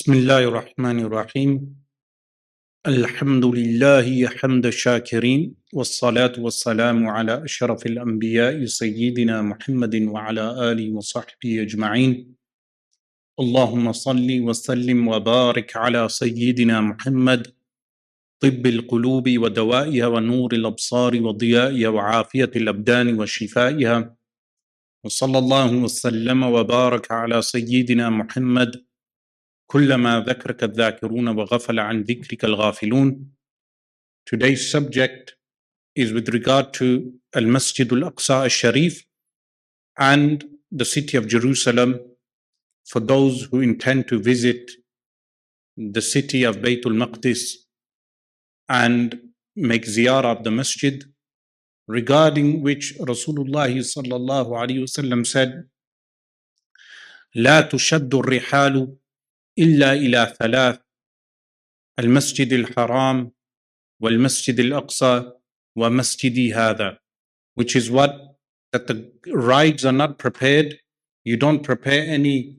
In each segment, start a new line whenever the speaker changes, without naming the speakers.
بسم الله الرحمن الرحيم. الحمد لله حمد الشاكرين والصلاة والسلام على أشرف الأنبياء سيدنا محمد وعلى آله وصحبه أجمعين. اللهم صل وسلم وبارك على سيدنا محمد طب القلوب ودوائها ونور الأبصار وضيائها وعافية الأبدان وشفائها. وصلى الله وسلم وبارك على سيدنا محمد كلما ذكرك الذاكرون وغفل عن ذكرك الغافلون Today's subject is with regard to Al-Masjid Al-Aqsa Al-Sharif and the city of Jerusalem for those who intend to visit the city of Baytul Maqdis and make ziyarah of the masjid regarding which Rasulullah sallallahu alaihi wasallam said لا تشد الرحال إلا إلى ثلاث المسجد الحرام والمسجد الأقصى ومسجدي هذا which is what that the rides are not prepared you don't prepare any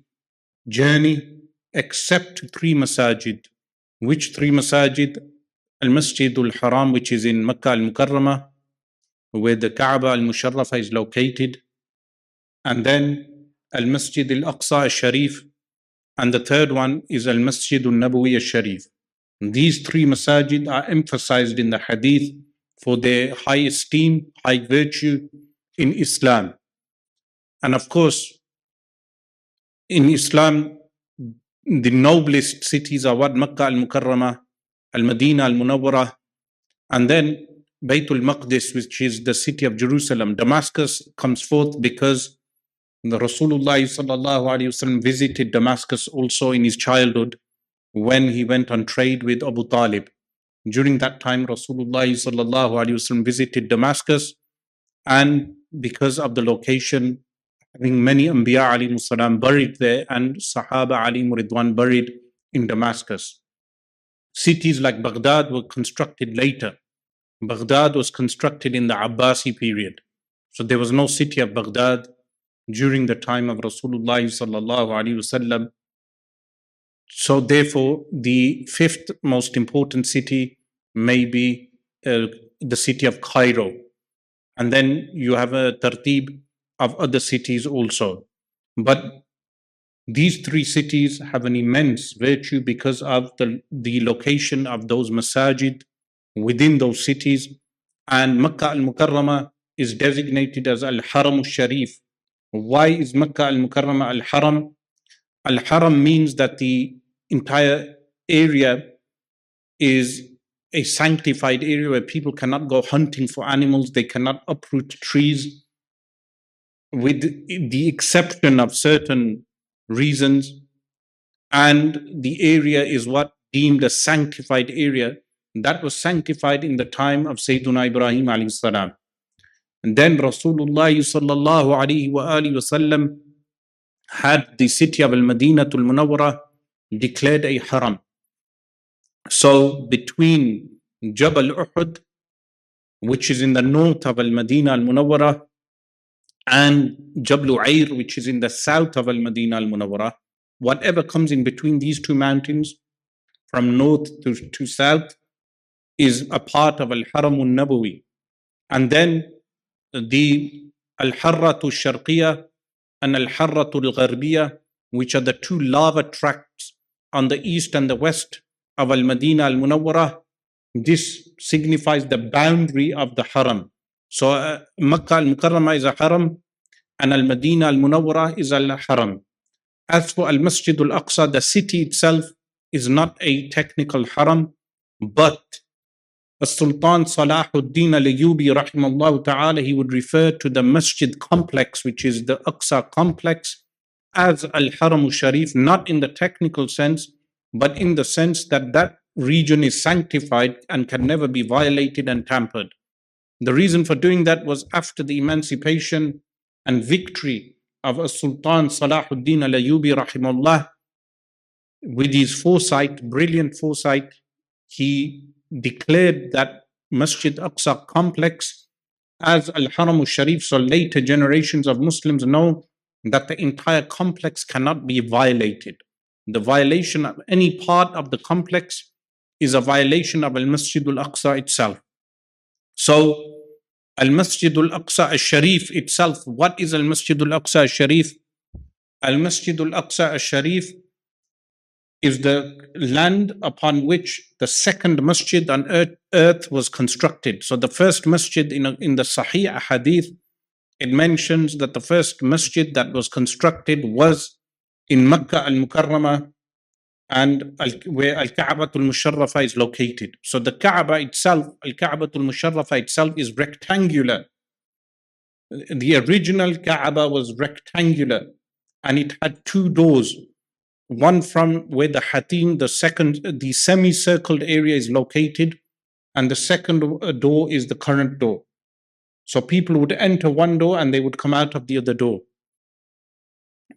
journey except three masajid which three masajid al-masjid al-haram which is in Makkah al-Mukarramah where the Kaaba al-Musharrafa is located and then al-masjid al-Aqsa al-Sharif and the third one is Al Masjid al Nabawi al Sharif. These three masajid are emphasized in the hadith for their high esteem, high virtue in Islam. And of course, in Islam, the noblest cities are what? Makkah al Mukarramah, Al Madinah al Munawwarah, and then Baytul Maqdis, which is the city of Jerusalem. Damascus comes forth because the Rasulullah sallallahu visited Damascus also in his childhood when he went on trade with Abu Talib. During that time, Rasulullah sallallahu visited Damascus, and because of the location, having many Anbiya alayhi salam buried there and Sahaba alayhi Ridwan buried in Damascus. Cities like Baghdad were constructed later. Baghdad was constructed in the Abbasi period. So there was no city of Baghdad during the time of Rasulullah sallallahu wasallam. So therefore, the fifth most important city may be uh, the city of Cairo, and then you have a tartib of other cities also. But these three cities have an immense virtue because of the, the location of those masajid within those cities. And Makkah al Mukarramah is designated as Al Haram al Sharif, why is Mecca al Mukarramah al Haram? Al Haram means that the entire area is a sanctified area where people cannot go hunting for animals, they cannot uproot trees, with the exception of certain reasons. And the area is what deemed a sanctified area that was sanctified in the time of Sayyidina Ibrahim alayhi salam. And then Rasulullah sallallahu alaihi wa alihi wasallam had the city of Al Madinah Al Munawwara declared a haram. So between Jabal Uhud, which is in the north of Al Madinah Al Munawwara, and Jabal U'air, which is in the south of Al Madinah Al Munawwara, whatever comes in between these two mountains, from north to, to south, is a part of Al Haram Al Nabawi. And then the Al-Harratu Sharqiyya and Al-Harratu Al-Gharbiyya, which are the two lava tracts on the east and the west of Al-Madinah Al-Munawwarah. This signifies the boundary of the Haram. So uh, Makkah Al-Mukarramah is a Haram and Al-Madinah Al-Munawwarah is Al-Haram. As for Al-Masjid Al-Aqsa, the city itself is not a technical Haram, but Sultan Salahuddin al-Ayyubi rahimahullah ta'ala, he would refer to the masjid complex, which is the Aqsa complex, as Al-Haram al-Sharif, not in the technical sense, but in the sense that that region is sanctified and can never be violated and tampered. The reason for doing that was after the emancipation and victory of a Sultan Salahuddin al-Ayyubi rahimahullah, with his foresight, brilliant foresight, he declared that Masjid Aqsa complex as Al Haram al Sharif, so later generations of Muslims know that the entire complex cannot be violated. the violation of any part of the complex is a violation of Al Masjid al Aqsa itself. So, Al Masjid al Aqsa al Sharif itself, what is Al Masjid al Aqsa al Sharif? Al Masjid al Aqsa al Sharif is the land upon which the second masjid on earth, earth was constructed. So the first masjid in, in the Sahih Hadith, it mentions that the first masjid that was constructed was in Makkah al Mukarramah and where Al Kaaba al Musharrafa is located. So the Kaaba itself, Al Kaaba al Musharrafa itself is rectangular. The original Kaaba was rectangular and it had two doors one from where the hatim, the second, the semicircled area is located, and the second uh, door is the current door. So people would enter one door and they would come out of the other door.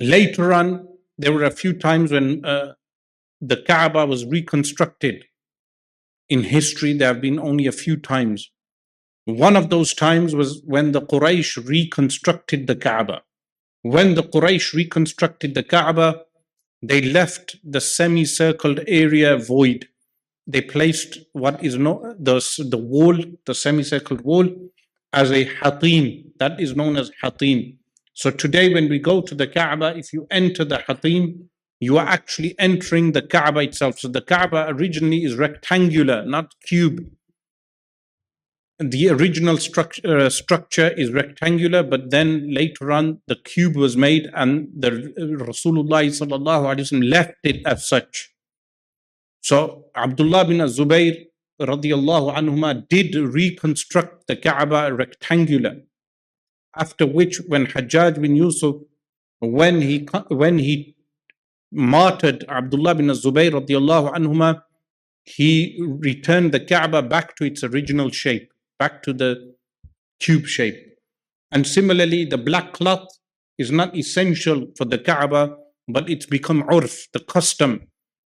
Later on, there were a few times when uh, the Kaaba was reconstructed. In history, there have been only a few times. One of those times was when the Quraysh reconstructed the Kaaba. When the Quraysh reconstructed the Kaaba, they left the semicircled area void. They placed what is known the, the wall, the semicircled wall, as a hatim. That is known as hatim. So today, when we go to the Kaaba, if you enter the hatim, you are actually entering the Kaaba itself. So the Kaaba originally is rectangular, not cube the original structure, uh, structure is rectangular, but then later on the cube was made and the Rasulullah sallallahu left it as such. So Abdullah bin Zubayr radiallahu anhuma did reconstruct the Kaaba rectangular. After which, when Hajjaj bin Yusuf, when he when he martyred Abdullah bin Zubayr radiallahu anhuma, he returned the Kaaba back to its original shape back to the cube shape. And similarly, the black cloth is not essential for the Kaaba, but it's become urf, the custom.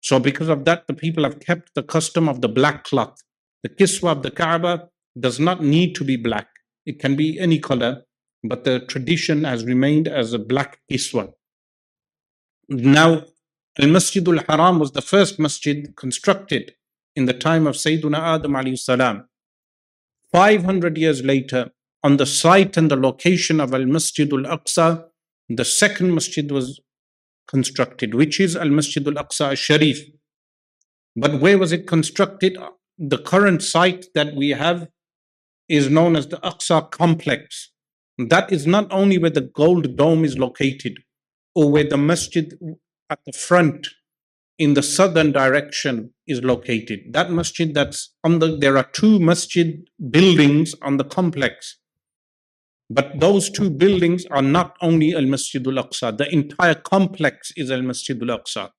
So because of that, the people have kept the custom of the black cloth. The kiswa of the Kaaba does not need to be black. It can be any color, but the tradition has remained as a black kiswa. Now, Al Masjid al Haram was the first masjid constructed in the time of Sayyidina Adam alayhi salam. 500 years later, on the site and the location of Al Masjid al Aqsa, the second masjid was constructed, which is Al Masjid al Aqsa al Sharif. But where was it constructed? The current site that we have is known as the Aqsa complex. That is not only where the gold dome is located or where the masjid at the front in the southern direction is located. That masjid that's on the, there are two masjid buildings on the complex. But those two buildings are not only Al Masjid al Aqsa, the entire complex is Al Masjid al Aqsa.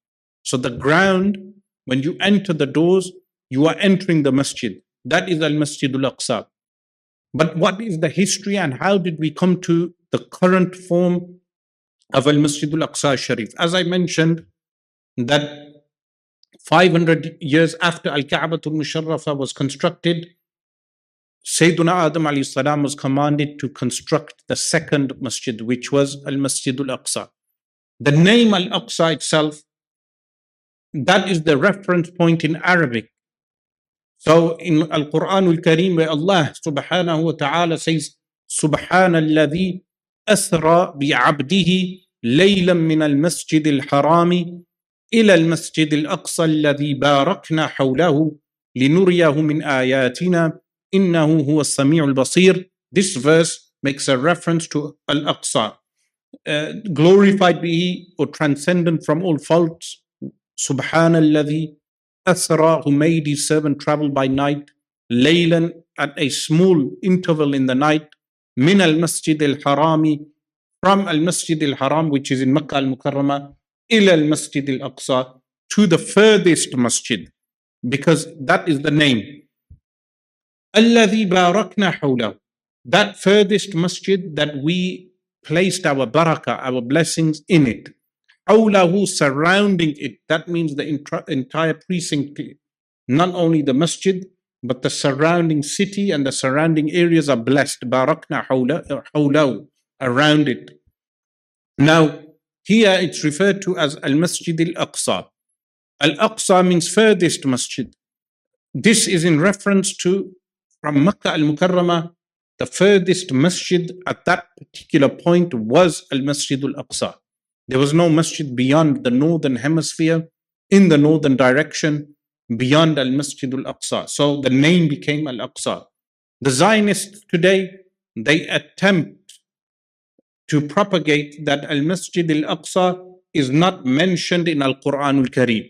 So the ground, when you enter the doors, you are entering the masjid. That is Al Masjid al Aqsa. But what is the history and how did we come to the current form of Al Masjid al Aqsa Sharif? As I mentioned, that 500 years after Al Ka'batul Musharrafa was constructed, Sayyiduna Adam alayhi salam was commanded to construct the second masjid, which was Al Masjid al Aqsa. The name Al Aqsa itself, that is the reference point in Arabic. So in Al Quran Al Kareem, where Allah subhanahu wa ta'ala says, سبحان الذي أسرى بعبده ليلا من المسجد الحرام إلى المسجد الاقصى الذي باركنا حوله لنريه من اياتنا انه هو السميع البصير this verse makes a reference to al-aqsa uh, glorified be he or transcendent from all faults subhan الذي asra who made his servant travel by night laylan at a small interval in the night من المسجد الحرام from al-masjid al-haram which is in Makkah al-Mukarramah ila masjid al to the furthest masjid because that is the name. alladhi barakna hawlahu that furthest masjid that we placed our barakah our blessings in it. hawlahu surrounding it. That means the entire precinct. Not only the masjid but the surrounding city and the surrounding areas are blessed. barakna hawlahu around it. Now here it's referred to as Al Masjid Al Aqsa. Al Aqsa means furthest masjid. This is in reference to from Makkah al Mukarramah, the furthest masjid at that particular point was Al Masjid Al Aqsa. There was no masjid beyond the northern hemisphere, in the northern direction, beyond Al Masjid Al Aqsa. So the name became Al Aqsa. The Zionists today, they attempt to propagate that Al Masjid Al Aqsa is not mentioned in Al Quran Al Kareem.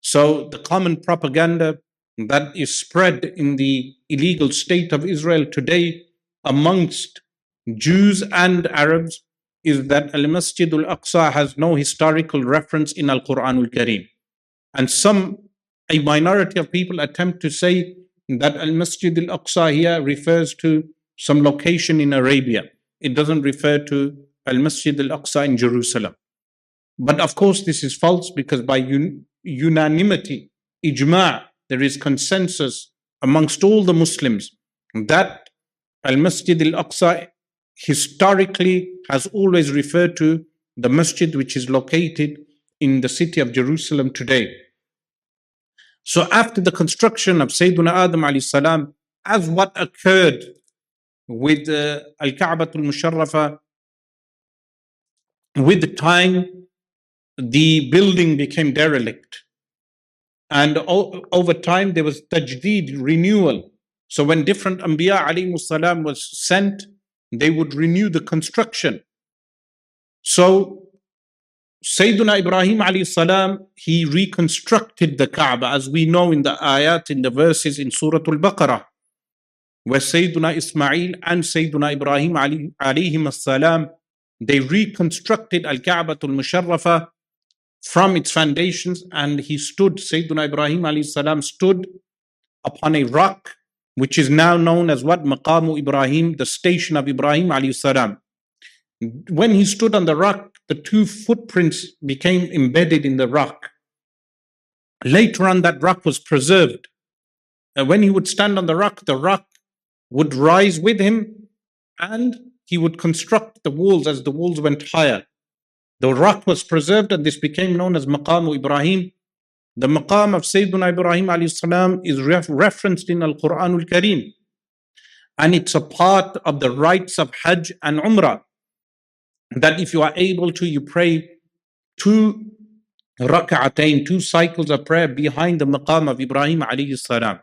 So the common propaganda that is spread in the illegal state of Israel today amongst Jews and Arabs is that Al Masjid al Aqsa has no historical reference in Al Quran al Kareem. And some, a minority of people attempt to say that Al Masjid al Aqsa here refers to some location in Arabia. It doesn't refer to Al Masjid al Aqsa in Jerusalem. But of course, this is false because by un- unanimity, ijma', there is consensus amongst all the Muslims that Al Masjid al Aqsa historically has always referred to the masjid which is located in the city of Jerusalem today. So after the construction of Sayyidina Adam alayhi salam, as what occurred with uh, Al-Kaaba al-Musharrafa, with time, the building became derelict. And o- over time, there was tajdeed, renewal. So when different Anbiya alayhi was sent, they would renew the construction. So Sayyidina Ibrahim alayhi salam, he reconstructed the Kaaba as we know in the ayat, in the verses in Surah Al-Baqarah, where Sayyidina Ismail and Sayyidina Ibrahim alayhi salam, they reconstructed Al-Kaaba al-Musharrafa from its foundations and he stood, Sayyidina Ibrahim alayhi salam stood upon a rock which is now known as what? Maqamu Ibrahim, the station of Ibrahim alayhi salam. When he stood on the rock, the two footprints became embedded in the rock. Later on, that rock was preserved. And when he would stand on the rock, the rock would rise with him and he would construct the walls as the walls went higher. The rock was preserved and this became known as Maqam Ibrahim. The maqam of Sayyidina Ibrahim alayhi is ref- referenced in Al Quran al Kareem. And it's a part of the rites of Hajj and Umrah. That if you are able to, you pray two rak'atain, two cycles of prayer behind the maqam of Ibrahim alayhi salam.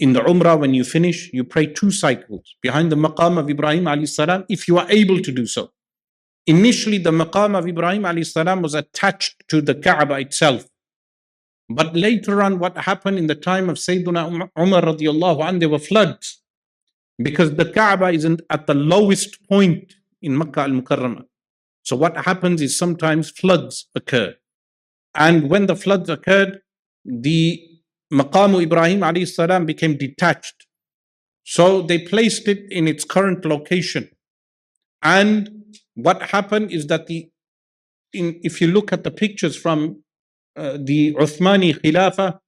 In the Umrah, when you finish, you pray two cycles behind the maqam of Ibrahim alayhi salam if you are able to do so. Initially, the maqam of Ibrahim alayhi salam was attached to the Kaaba itself. But later on, what happened in the time of Sayyidina um-, Umar radiallahu anh, there were floods. Because the Kaaba isn't at the lowest point in Makkah al-Mukarramah. So what happens is sometimes floods occur. And when the floods occurred, the Maqamu Ibrahim alayhi salam became detached. So they placed it in its current location. And what happened is that the in, if you look at the pictures from uh, the Uthmani Khilafah,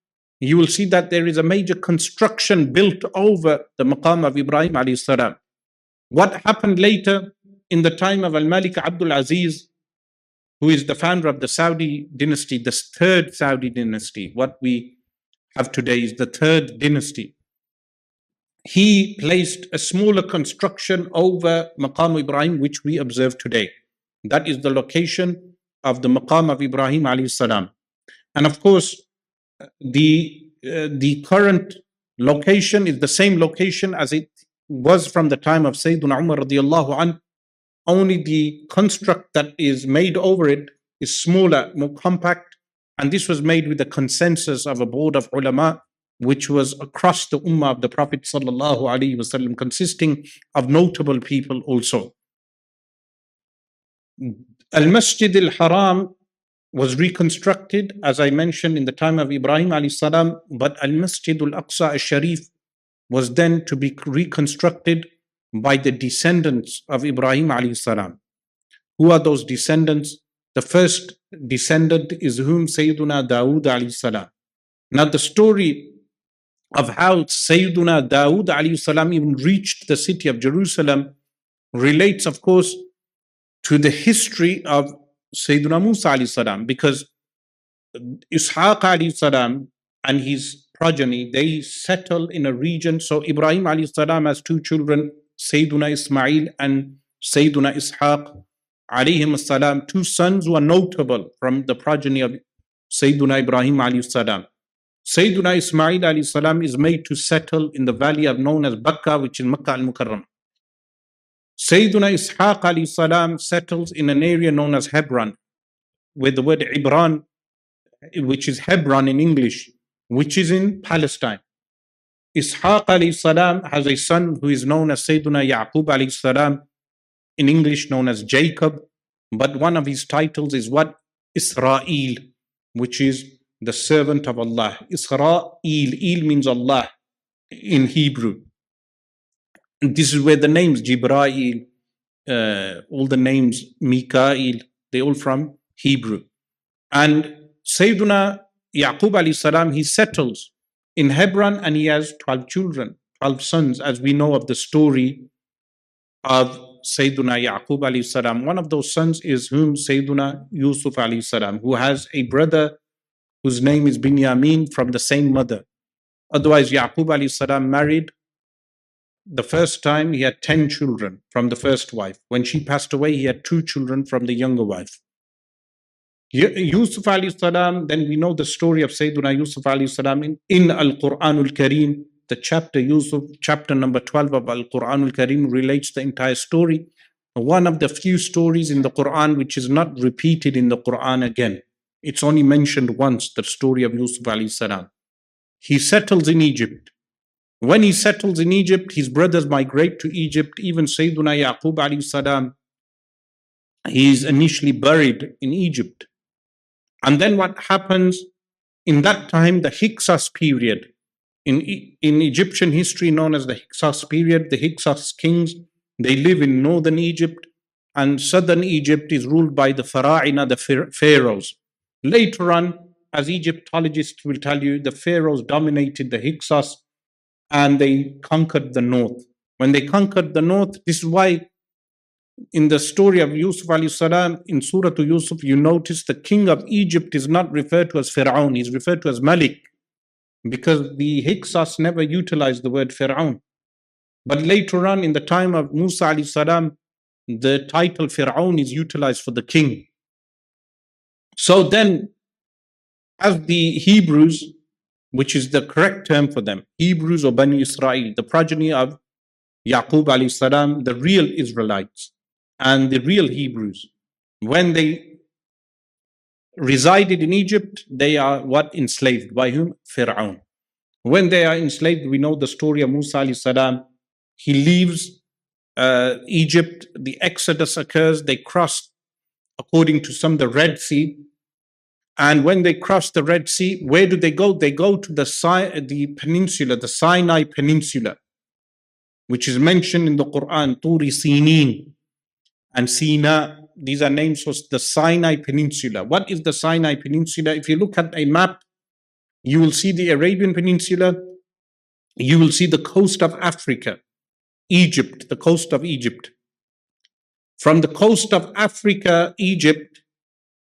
you will see that there is a major construction built over the maqam of Ibrahim alayhi salam. What happened later in the time of Al Malik Abdul Aziz, who is the founder of the Saudi dynasty, the third Saudi dynasty, what we have today is the third dynasty. He placed a smaller construction over Maqam Ibrahim, which we observe today. That is the location of the Maqam of Ibrahim alayhi salam. And of course, the, uh, the current location is the same location as it was from the time of Sayyidina Umar radiallahu an. Only the construct that is made over it is smaller, more compact. And this was made with the consensus of a board of ulama, which was across the ummah of the Prophet wasallam, consisting of notable people also. Al Masjid al Haram was reconstructed, as I mentioned, in the time of Ibrahim alayhi but Al Masjid al Aqsa al Sharif was then to be reconstructed by the descendants of Ibrahim. Who are those descendants? The first descendant is whom Sayyiduna Dawood alayhi salam. Now the story of how Sayyiduna Dawood alayhi salam even reached the city of Jerusalem relates, of course, to the history of Sayyidina Musa alayhi salam because Ishaq alayhi salam and his progeny, they settle in a region. So Ibrahim alayhi salam has two children, Sayyiduna Ismail and Sayyiduna Ishaq alayhim salam, two sons who are notable from the progeny of Sayyiduna Ibrahim alayhi salam. Sayyiduna Ismail alayhi salam is made to settle in the valley of known as Bakka, which is Makkah al-Mukarram. Sayyiduna Ishaq alayhi salam settles in an area known as Hebron, with the word Ibran, which is Hebron in English, which is in Palestine. Ishaq alayhi salam has a son who is known as Sayyiduna Yaqub alayhi salam, in English known as Jacob, but one of his titles is what? Israel, which is the servant of Allah. Israel, Il means Allah in Hebrew. And this is where the names Jibrail, uh, all the names Mikael, they all from Hebrew. And Sayyiduna Yaqub alayhi salam, he settles in Hebron and he has 12 children, 12 sons, as we know of the story of Sayyiduna Yaqub alayhi salam. One of those sons is whom Sayyiduna Yusuf alayhi salam, who has a brother whose name is Binyamin from the same mother. Otherwise, Yaqub alayhi salam married the first time he had 10 children from the first wife. When she passed away, he had two children from the younger wife. Yusuf alayhi salam, then we know the story of Sayyiduna Yusuf alayhi salam in, in Al Quranul Kareem the chapter Yusuf, chapter number 12 of Al Quran al Karim, relates the entire story. One of the few stories in the Quran which is not repeated in the Quran again. It's only mentioned once, the story of Yusuf alayhi salam. He settles in Egypt. When he settles in Egypt, his brothers migrate to Egypt. Even Sayyiduna Yaqub alayhi he is initially buried in Egypt. And then what happens in that time, the Hyksos period, in, in Egyptian history known as the Hyksos period, the Hyksos kings, they live in northern Egypt and southern Egypt is ruled by the Fara'ina, the pharaohs. Later on, as Egyptologists will tell you, the pharaohs dominated the Hyksos and they conquered the north. When they conquered the north, this is why in the story of Yusuf salam, in Surah to Yusuf, you notice the king of Egypt is not referred to as Pharaoh, he's referred to as Malik because the Hyksos never utilized the word Fir'aun. But later on, in the time of Musa alayhi salam, the title Fir'aun is utilized for the king. So then, as the Hebrews, which is the correct term for them, Hebrews or Bani Israel, the progeny of Yaqub alayhi salam, the real Israelites and the real Hebrews, when they resided in Egypt, they are what? Enslaved. By whom? Fir'aun. When they are enslaved, we know the story of Musa salam. He leaves uh, Egypt, the Exodus occurs, they cross, according to some, the Red Sea. And when they cross the Red Sea, where do they go? They go to the, si- the peninsula, the Sinai Peninsula, which is mentioned in the Quran, Turi Sinin and Sina these are names for the Sinai Peninsula. What is the Sinai Peninsula? If you look at a map, you will see the Arabian Peninsula, you will see the coast of Africa, Egypt, the coast of Egypt. From the coast of Africa, Egypt,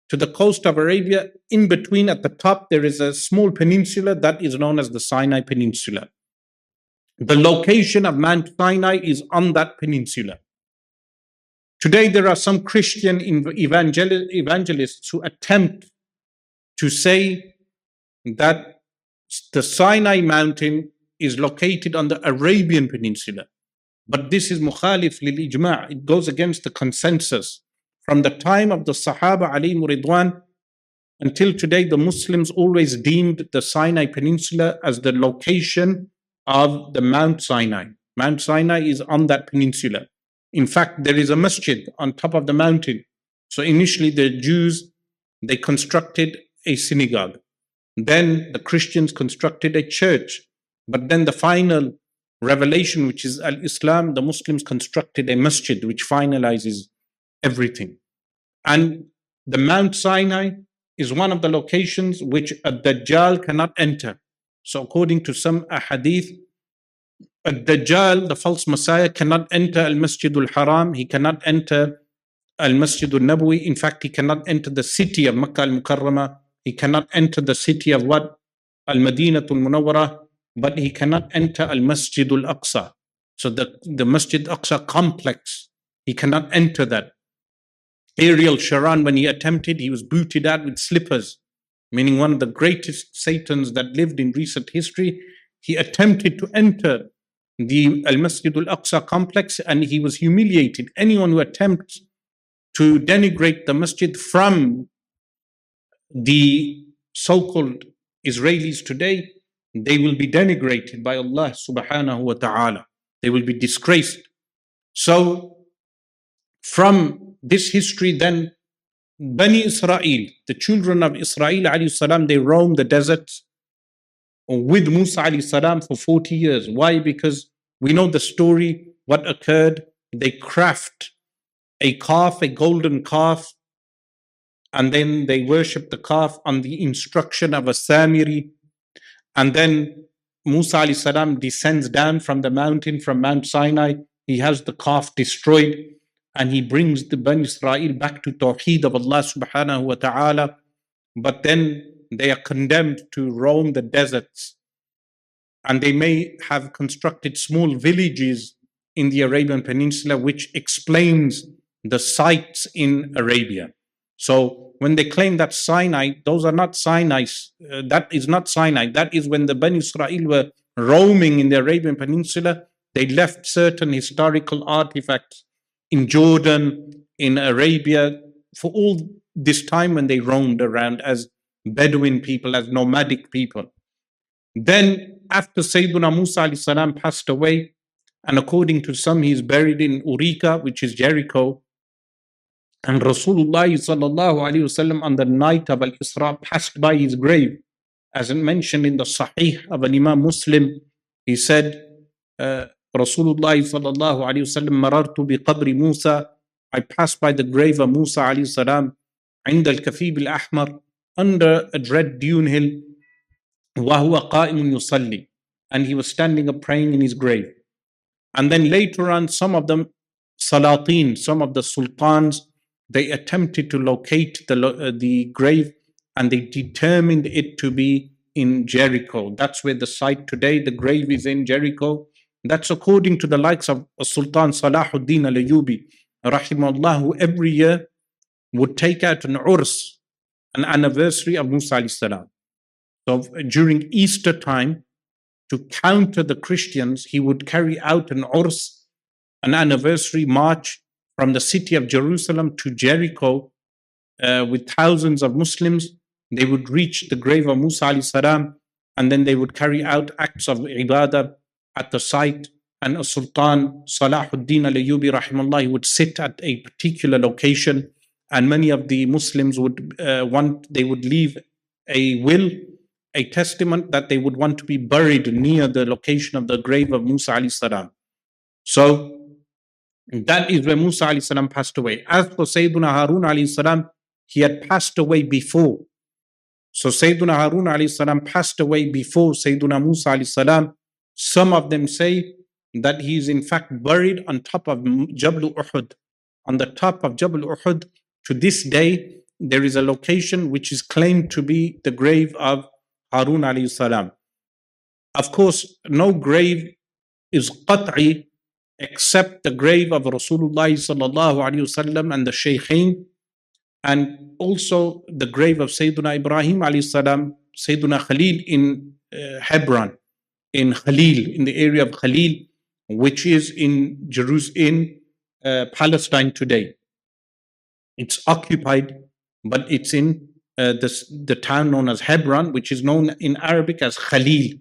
to the coast of Arabia, in between at the top, there is a small peninsula that is known as the Sinai Peninsula. The location of Mount Sinai is on that peninsula. Today, there are some Christian evangel- evangelists who attempt to say that the Sinai mountain is located on the Arabian Peninsula. But this is mukhalif lil ijma'. It goes against the consensus. From the time of the Sahaba alayhi ridwan until today, the Muslims always deemed the Sinai Peninsula as the location of the Mount Sinai. Mount Sinai is on that peninsula. In fact, there is a masjid on top of the mountain. So initially, the Jews they constructed a synagogue. Then the Christians constructed a church. But then the final revelation, which is Al Islam, the Muslims constructed a masjid which finalizes everything. And the Mount Sinai is one of the locations which a Dajjal cannot enter. So, according to some ahadith, Dajjal, the false Messiah, cannot enter Al Masjid al Haram, he cannot enter Al Masjid al Nabawi. In fact, he cannot enter the city of Makkah al Mukarramah. He cannot enter the city of what? Al Madinah al Munawwarah, but he cannot enter Al Masjid al Aqsa. So the, the Masjid Aqsa complex, he cannot enter that. Ariel Sharon, when he attempted, he was booted out with slippers, meaning one of the greatest Satans that lived in recent history. He attempted to enter the Al Masjid al Aqsa complex and he was humiliated. Anyone who attempts to denigrate the masjid from the so called Israelis today, they will be denigrated by Allah subhanahu wa ta'ala. They will be disgraced. So, from this history, then Bani Israel, the children of Israel, salam, they roam the deserts with Musa salam for 40 years. Why? Because we know the story, what occurred. They craft a calf, a golden calf, and then they worship the calf on the instruction of a Samiri. And then Musa salam descends down from the mountain, from Mount Sinai. He has the calf destroyed and he brings the Bani Israel back to Tawheed of Allah subhanahu wa ta'ala. But then they are condemned to roam the deserts. And they may have constructed small villages in the Arabian Peninsula, which explains the sites in Arabia. So when they claim that Sinai, those are not Sinai. Uh, that is not Sinai. That is when the Bani Israel were roaming in the Arabian Peninsula. They left certain historical artifacts in Jordan, in Arabia, for all this time when they roamed around as Bedouin people, as nomadic people. Then, after Sayyidina Musa salam passed away, and according to some, he's buried in Ariha, which is Jericho. And Rasulullah وسلم, on the night of Al Isra passed by his grave. As mentioned in the Sahih of an Imam Muslim, he said, uh, Rasulullah sallallahu alayhi wasallam marartu bi qabri Musa. I passed by the grave of Musa alayhi salam عند الكثيب الأحمر under a dread dune hill وهو قائم يصلي and he was standing up praying in his grave. And then later on, some of them, Salatin, some of the sultans, they attempted to locate the, uh, the grave and they determined it to be in Jericho. That's where the site today, the grave is in Jericho. That's according to the likes of Sultan Salahuddin al Ayyubi, rahimahullah, who every year would take out an urs, an anniversary of Musa salam. So during Easter time, to counter the Christians, he would carry out an urs, an anniversary march from the city of Jerusalem to Jericho uh, with thousands of Muslims. They would reach the grave of Musa salam, and then they would carry out acts of ibadah at the site and Sultan Salahuddin al-Ayyubi rahimahullah would sit at a particular location and many of the Muslims would uh, want, they would leave a will, a testament that they would want to be buried near the location of the grave of Musa alayhi salam. So that is where Musa alayhi salam passed away. As for Sayyidina Harun alayhi salam, he had passed away before. So Sayyidina Harun alayhi salam passed away before Sayyidina Musa alayhi salam some of them say that he is in fact buried on top of Jabal Uhud. On the top of Jabal Uhud, to this day, there is a location which is claimed to be the grave of Harun alayhi salam. Of course, no grave is qat'i except the grave of Rasulullah sallallahu alayhi wasallam and the Shaykhain, and also the grave of Sayyidina Ibrahim alayhi salam, Sayyidina Khalil in uh, Hebron in Khalil, in the area of Khalil, which is in Jerusalem, in uh, Palestine today. It's occupied, but it's in uh, the town known as Hebron, which is known in Arabic as Khalil.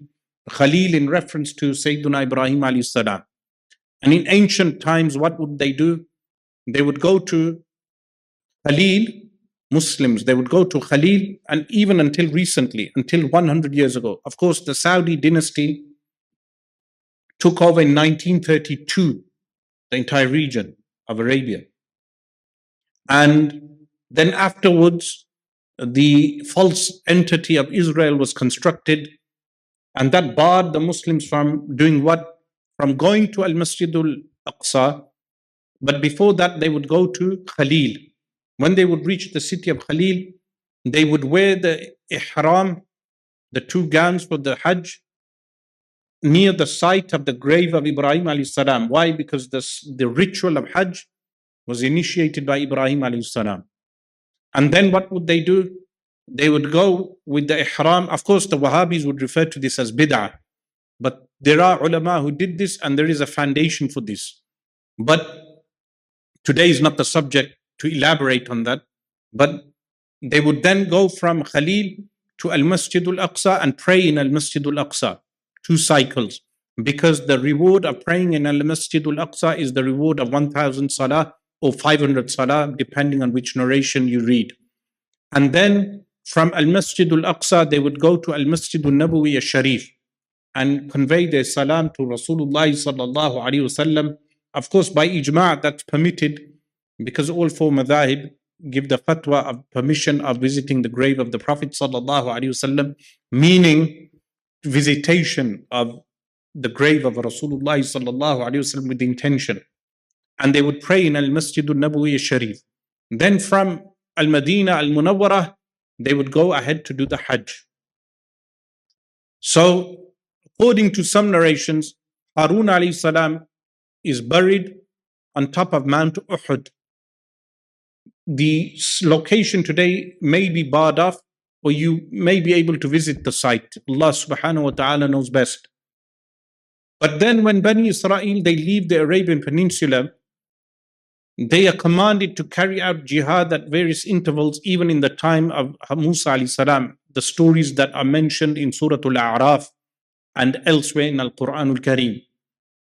Khalil in reference to Sayyidina Ibrahim alayhi salam. And in ancient times, what would they do? They would go to Khalil, Muslims, they would go to Khalil, and even until recently, until 100 years ago. Of course, the Saudi dynasty took over in 1932 the entire region of Arabia. And then afterwards, the false entity of Israel was constructed, and that barred the Muslims from doing what? From going to Al Masjid al Aqsa But before that, they would go to Khalil. When they would reach the city of Khalil, they would wear the ihram, the two gowns for the Hajj, near the site of the grave of Ibrahim alayhi salam. Why? Because this, the ritual of Hajj was initiated by Ibrahim alayhi salam. And then what would they do? They would go with the ihram. Of course, the Wahhabis would refer to this as bid'ah. But there are ulama who did this and there is a foundation for this. But today is not the subject to elaborate on that. But they would then go from Khalil to Al Masjid al Aqsa and pray in Al Masjid al Aqsa, two cycles. Because the reward of praying in Al Masjid al Aqsa is the reward of 1000 salah or 500 salah, depending on which narration you read. And then from Al Masjid al Aqsa, they would go to Al Masjid al Nabawi al Sharif and convey their salam to Rasulullah sallallahu wasallam. Of course, by ijma' that's permitted because all four madhahib give the fatwa of permission of visiting the grave of the Prophet sallallahu alaihi wasallam, meaning visitation of the grave of Rasulullah sallallahu alaihi wasallam with intention. And they would pray in Al Masjid al Nabawi Sharif. Then from Al Madinah Al Munawwarah, they would go ahead to do the Hajj. So According to some narrations, Harun alayhi salam is buried on top of Mount Uhud. The location today may be barred off, or you may be able to visit the site. Allah subhanahu wa ta'ala knows best. But then when Bani Israel they leave the Arabian Peninsula, they are commanded to carry out jihad at various intervals, even in the time of Musa alayhi salam. The stories that are mentioned in Surah Al-A'raf and elsewhere in Al Quran Al Kareem.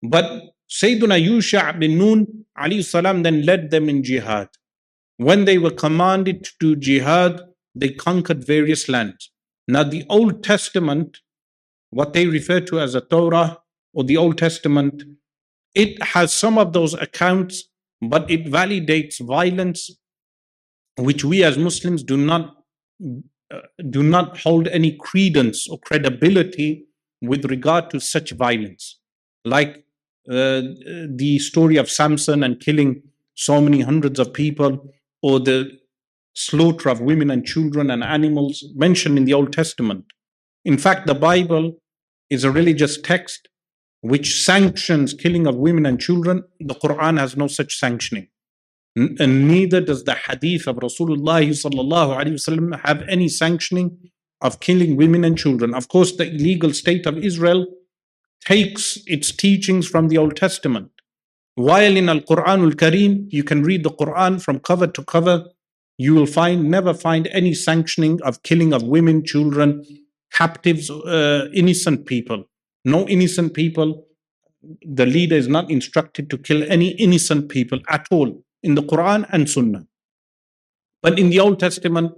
But Sayyidina Yusha bin Nun alayhi salam then led them in jihad. When they were commanded to do jihad, they conquered various lands. Now, the Old Testament, what they refer to as a Torah or the Old Testament, it has some of those accounts, but it validates violence, which we as Muslims do not uh, do not hold any credence or credibility with regard to such violence, like uh, the story of Samson and killing so many hundreds of people, or the slaughter of women and children and animals mentioned in the Old Testament. In fact, the Bible is a religious text which sanctions killing of women and children. The Quran has no such sanctioning. And neither does the hadith of Rasulullah have any sanctioning of killing women and children. Of course, the illegal state of Israel takes its teachings from the Old Testament. While in Al Quran Al Kareem, you can read the Quran from cover to cover, you will find never find any sanctioning of killing of women, children, captives, uh, innocent people. No innocent people. The leader is not instructed to kill any innocent people at all in the Quran and Sunnah. But in the Old Testament,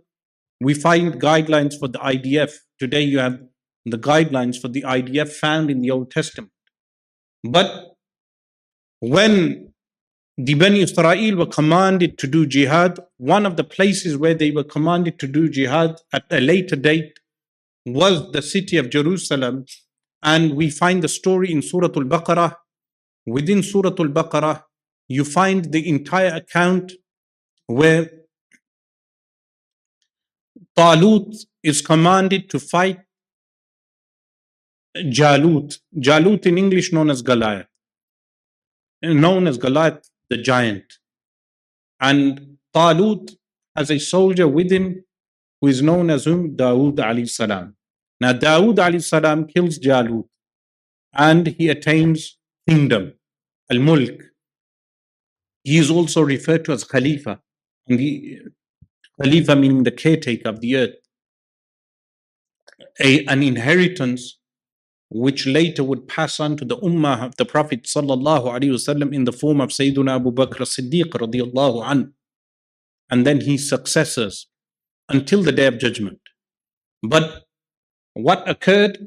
we find guidelines for the IDF. Today you have the guidelines for the IDF found in the Old Testament. But when the Bani Israel were commanded to do jihad, one of the places where they were commanded to do jihad at a later date was the city of Jerusalem. And we find the story in Surah Al Baqarah. Within Surah Al Baqarah, you find the entire account where Talut is commanded to fight Jalut. Jalut in English known as Goliath. Known as Goliath the giant. And Talut has a soldier with him who is known as whom? Dawood alayhi salam. Now Dawood salam kills Jalut and he attains kingdom, al-mulk. He is also referred to as Khalifa. And the Khalifa meaning the caretaker of the earth. A, an inheritance which later would pass on to the ummah of the Prophet wasallam in the form of Sayyidina Abu Bakr an, and then his successors until the day of judgment. But what occurred?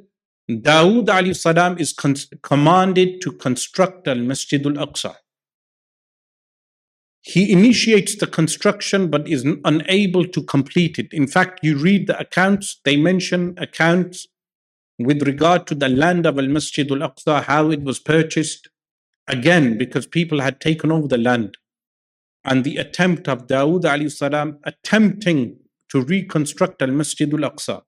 Dawood alayhi salam is con- commanded to construct al-Masjid al-Aqsa he initiates the construction but is unable to complete it. In fact, you read the accounts, they mention accounts with regard to the land of Al Masjid al Aqsa, how it was purchased. Again, because people had taken over the land. and the attempt of Dawood alayhi salam attempting to reconstruct Al Masjid al Aqsa.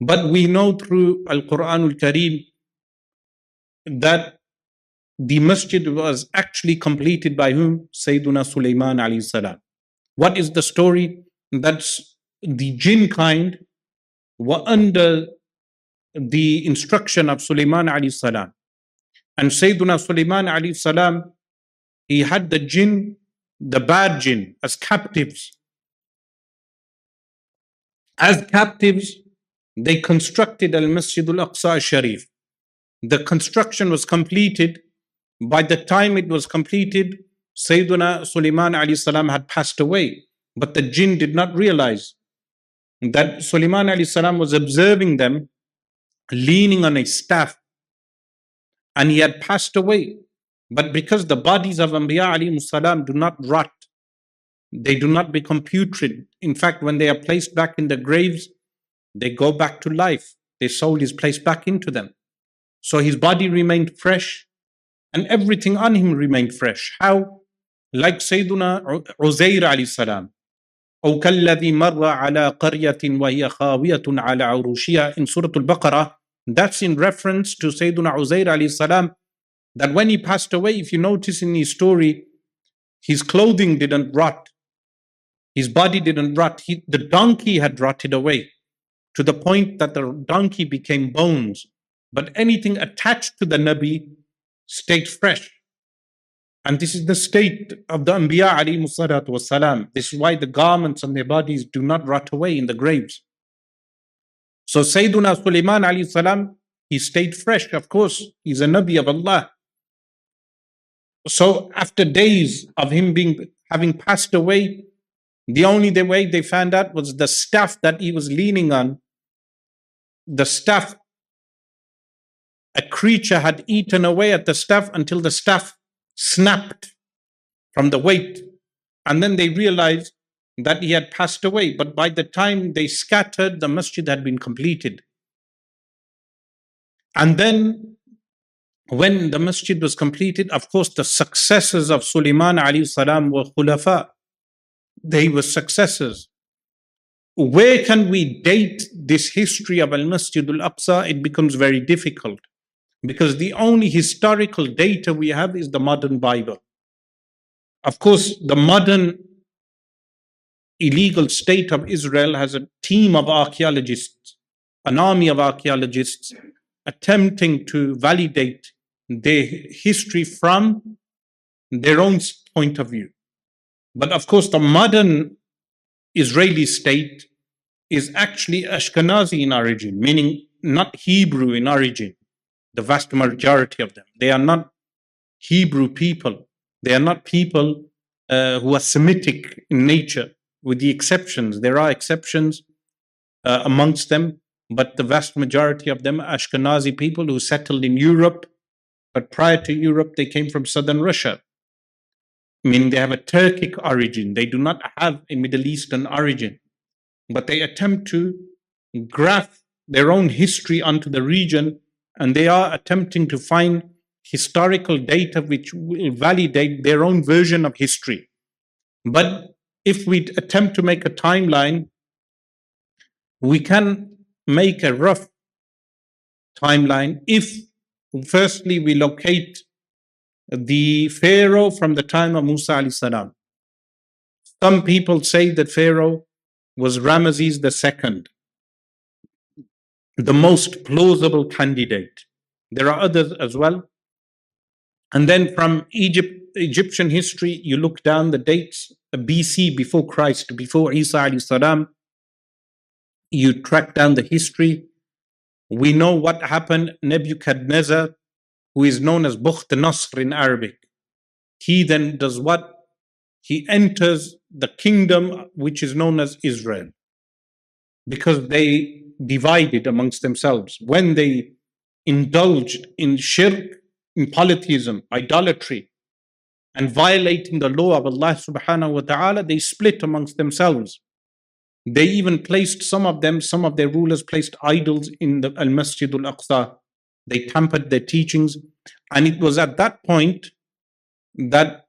But we know through Al Quran al Kareem that the masjid was actually completed by whom? Sayyiduna Sulaiman alayhi salam. What is the story? That's the jinn kind were under the instruction of Sulaiman alayhi salam. And Sayyiduna Sulaiman alayhi salam, he had the jinn, the bad jinn, as captives. As captives, they constructed Al Masjid Al Aqsa Sharif. The construction was completed. By the time it was completed, Sayyiduna Sulaiman salam had passed away. But the jinn did not realize that Sulaiman salam was observing them leaning on a staff and he had passed away. But because the bodies of Anbiya salam do not rot, they do not become putrid. In fact, when they are placed back in the graves, they go back to life. Their soul is placed back into them. So his body remained fresh and everything on him remained fresh. How? Like Sayyiduna Uzair alayhi salam. أو كالذي مر على قرية وهي خاوية على عروشها in Surah Al-Baqarah that's in reference to Sayyiduna Uzair alayhi salam that when he passed away if you notice in his story his clothing didn't rot his body didn't rot he, the donkey had rotted away to the point that the donkey became bones but anything attached to the Nabi stayed fresh and this is the state of the Anbiya. This is why the garments on their bodies do not rot away in the graves. So Sayyiduna Sulaiman he stayed fresh. Of course, he's a Nabi of Allah. So after days of him being having passed away, the only way they found out was the staff that he was leaning on. The staff, a creature had eaten away at the staff until the staff snapped from the weight. And then they realized that he had passed away. But by the time they scattered, the masjid had been completed. And then when the masjid was completed, of course, the successors of Sulaiman alayhi salam were khulafa. They were successors. Where can we date this history of Al Masjid al Aqsa? It becomes very difficult because the only historical data we have is the modern Bible. Of course, the modern illegal state of Israel has a team of archaeologists, an army of archaeologists attempting to validate their history from their own point of view. But of course, the modern Israeli state is actually Ashkenazi in origin, meaning not Hebrew in origin the vast majority of them. They are not Hebrew people. They are not people uh, who are Semitic in nature, with the exceptions. There are exceptions uh, amongst them, but the vast majority of them are Ashkenazi people who settled in Europe. But prior to Europe, they came from southern Russia, meaning they have a Turkic origin. They do not have a Middle Eastern origin, but they attempt to graft their own history onto the region and they are attempting to find historical data which will validate their own version of history. But if we attempt to make a timeline, we can make a rough timeline if, firstly, we locate the Pharaoh from the time of Musa salam. Some people say that Pharaoh was Ramesses II the most plausible candidate. There are others as well. And then from Egypt, Egyptian history, you look down the dates BC before Christ, before Isa salam. You track down the history. We know what happened. Nebuchadnezzar, who is known as Bukht Nasr in Arabic, he then does what? He enters the kingdom which is known as Israel because they divided amongst themselves, when they indulged in shirk, in polytheism, idolatry, and violating the law of Allah subhanahu wa ta'ala, they split amongst themselves. They even placed some of them, some of their rulers placed idols in the Al Masjid al Aqsa. They tampered their teachings. And it was at that point that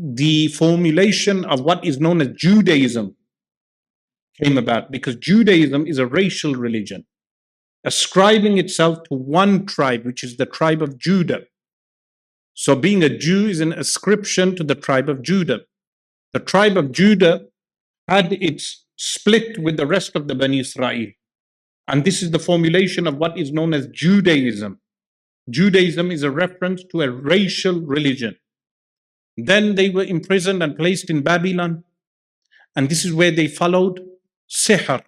the formulation of what is known as Judaism came about because Judaism is a racial religion, ascribing itself to one tribe, which is the tribe of Judah. So being a Jew is an ascription to the tribe of Judah. The tribe of Judah had its split with the rest of the Bani Israel. And this is the formulation of what is known as Judaism. Judaism is a reference to a racial religion. Then they were imprisoned and placed in Babylon. And this is where they followed sihr,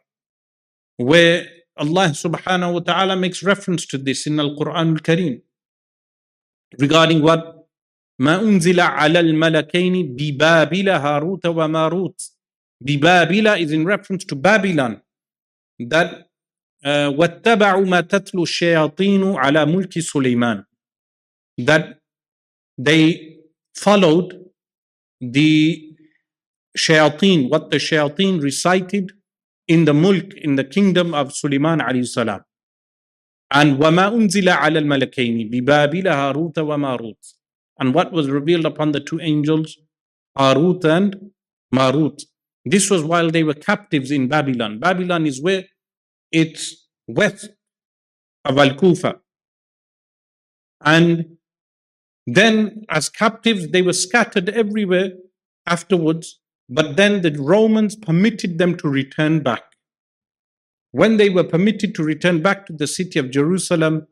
where Allah subhanahu wa ta'ala makes reference to this in Al Quran al Kareem regarding what ما أنزل على الملكين ببابل هاروت وماروت ببابل is in reference to Babylon that uh, واتبعوا ما تتلو الشياطين على ملك سليمان that they followed the shayateen what the shayateen recited in the mulk, in the kingdom of Sulaiman alayhi salam. And وَمَا أُنزِلَ عَلَى الْمَلَكَيْنِ بِبَابِلَ هَارُوتَ وَمَارُوتَ And what was revealed upon the two angels, Harut and Marut. This was while they were captives in Babylon. Babylon is where it's west of Al-Kufa. And then as captives, they were scattered everywhere afterwards but then the Romans permitted them to return back. When they were permitted to return back to the city of Jerusalem,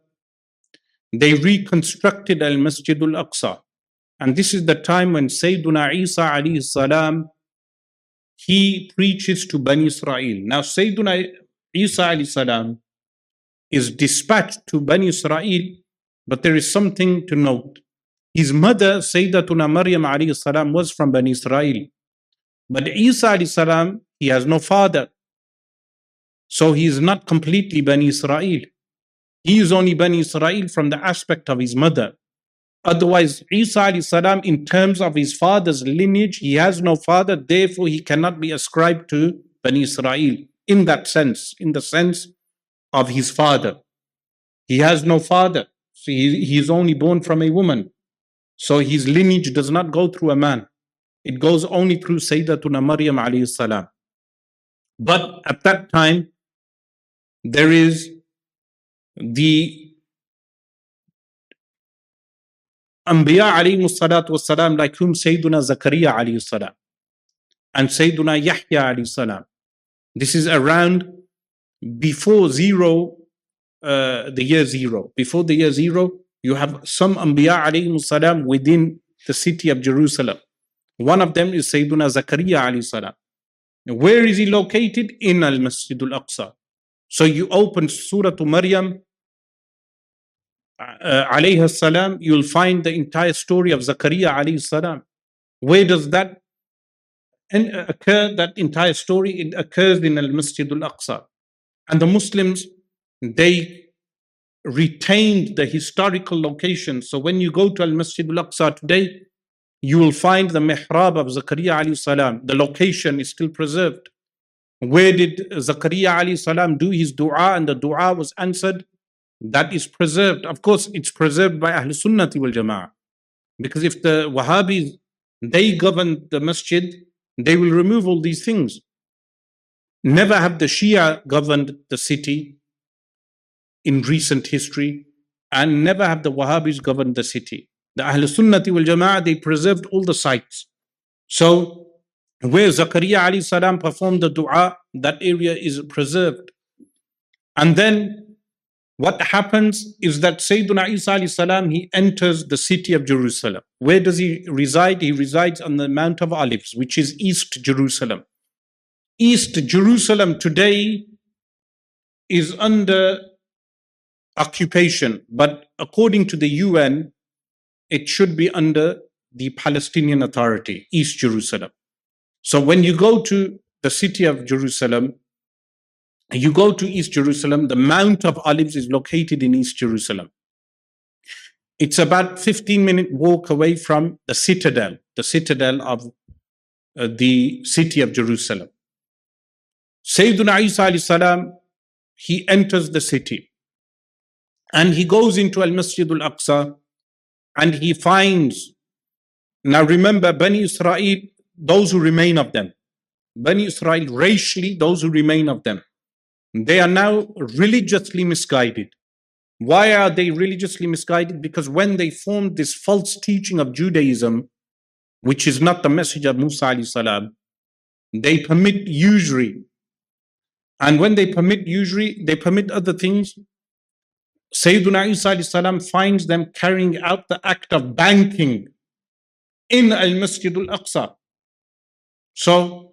they reconstructed Al Masjid al Aqsa. And this is the time when Sayyiduna Isa alayhi salam he preaches to Bani Israel. Now, Sayyiduna Isa alayhi salam is dispatched to Bani Israel, but there is something to note. His mother, Sayyidatuna Maryam alayhi salam, was from Bani Israel. But Isa salam, he has no father. So he is not completely Bani Israel. He is only Bani Israel from the aspect of his mother. Otherwise, Isa salam, in terms of his father's lineage, he has no father, therefore he cannot be ascribed to Bani Israel in that sense, in the sense of his father. He has no father. So he, he is only born from a woman. So his lineage does not go through a man. It goes only through Sayyidatuna Maryam alayhi salam. But at that time, there is the Anbiya alayhi salatu wasalam, like whom Sayyiduna Zakaria alayhi salam and Sayyiduna Yahya alayhi salam. This is around before zero, uh, the year zero. Before the year zero, you have some Anbiya alayhi within the city of Jerusalem. One of them is Sayyiduna Zakaria alayhi salam. Where is he located? In Al Masjid al Aqsa. So you open Surah to Maryam uh, alayhi salam, you'll find the entire story of Zakaria alayhi salam. Where does that occur? That entire story it occurs in Al Masjid al Aqsa. And the Muslims, they retained the historical location. So when you go to Al Masjid al Aqsa today, you will find the mihrab of Zakaria alayhi salam. The location is still preserved. Where did Zakaria alayhi salam do his dua and the dua was answered? That is preserved. Of course, it's preserved by Ahl Sunnati wal Jama'ah. Because if the Wahhabis, they govern the masjid, they will remove all these things. Never have the Shia governed the city in recent history, and never have the Wahhabis governed the city. The Ahl Sunnati wal Jama'ah, they preserved all the sites. So, where Zakaria Ali salam performed the dua, that area is preserved. And then what happens is that Sayyidina Isa salam, he enters the city of Jerusalem. Where does he reside? He resides on the Mount of Olives, which is East Jerusalem. East Jerusalem today is under occupation, but according to the UN, it should be under the Palestinian Authority, East Jerusalem. So when you go to the city of Jerusalem, you go to East Jerusalem, the Mount of Olives is located in East Jerusalem. It's about 15 minute walk away from the citadel, the citadel of uh, the city of Jerusalem. Sayyidina Isa salam, he enters the city and he goes into Al Masjid al Aqsa and he finds Now remember, Bani Israel, those who remain of them, Bani Israel racially, those who remain of them, they are now religiously misguided. Why are they religiously misguided? Because when they formed this false teaching of Judaism, which is not the message of Musa salam, they permit usury. And when they permit usury, they permit other things. Sayyiduna Isa salam finds them carrying out the act of banking in Al Masjid al Aqsa. So,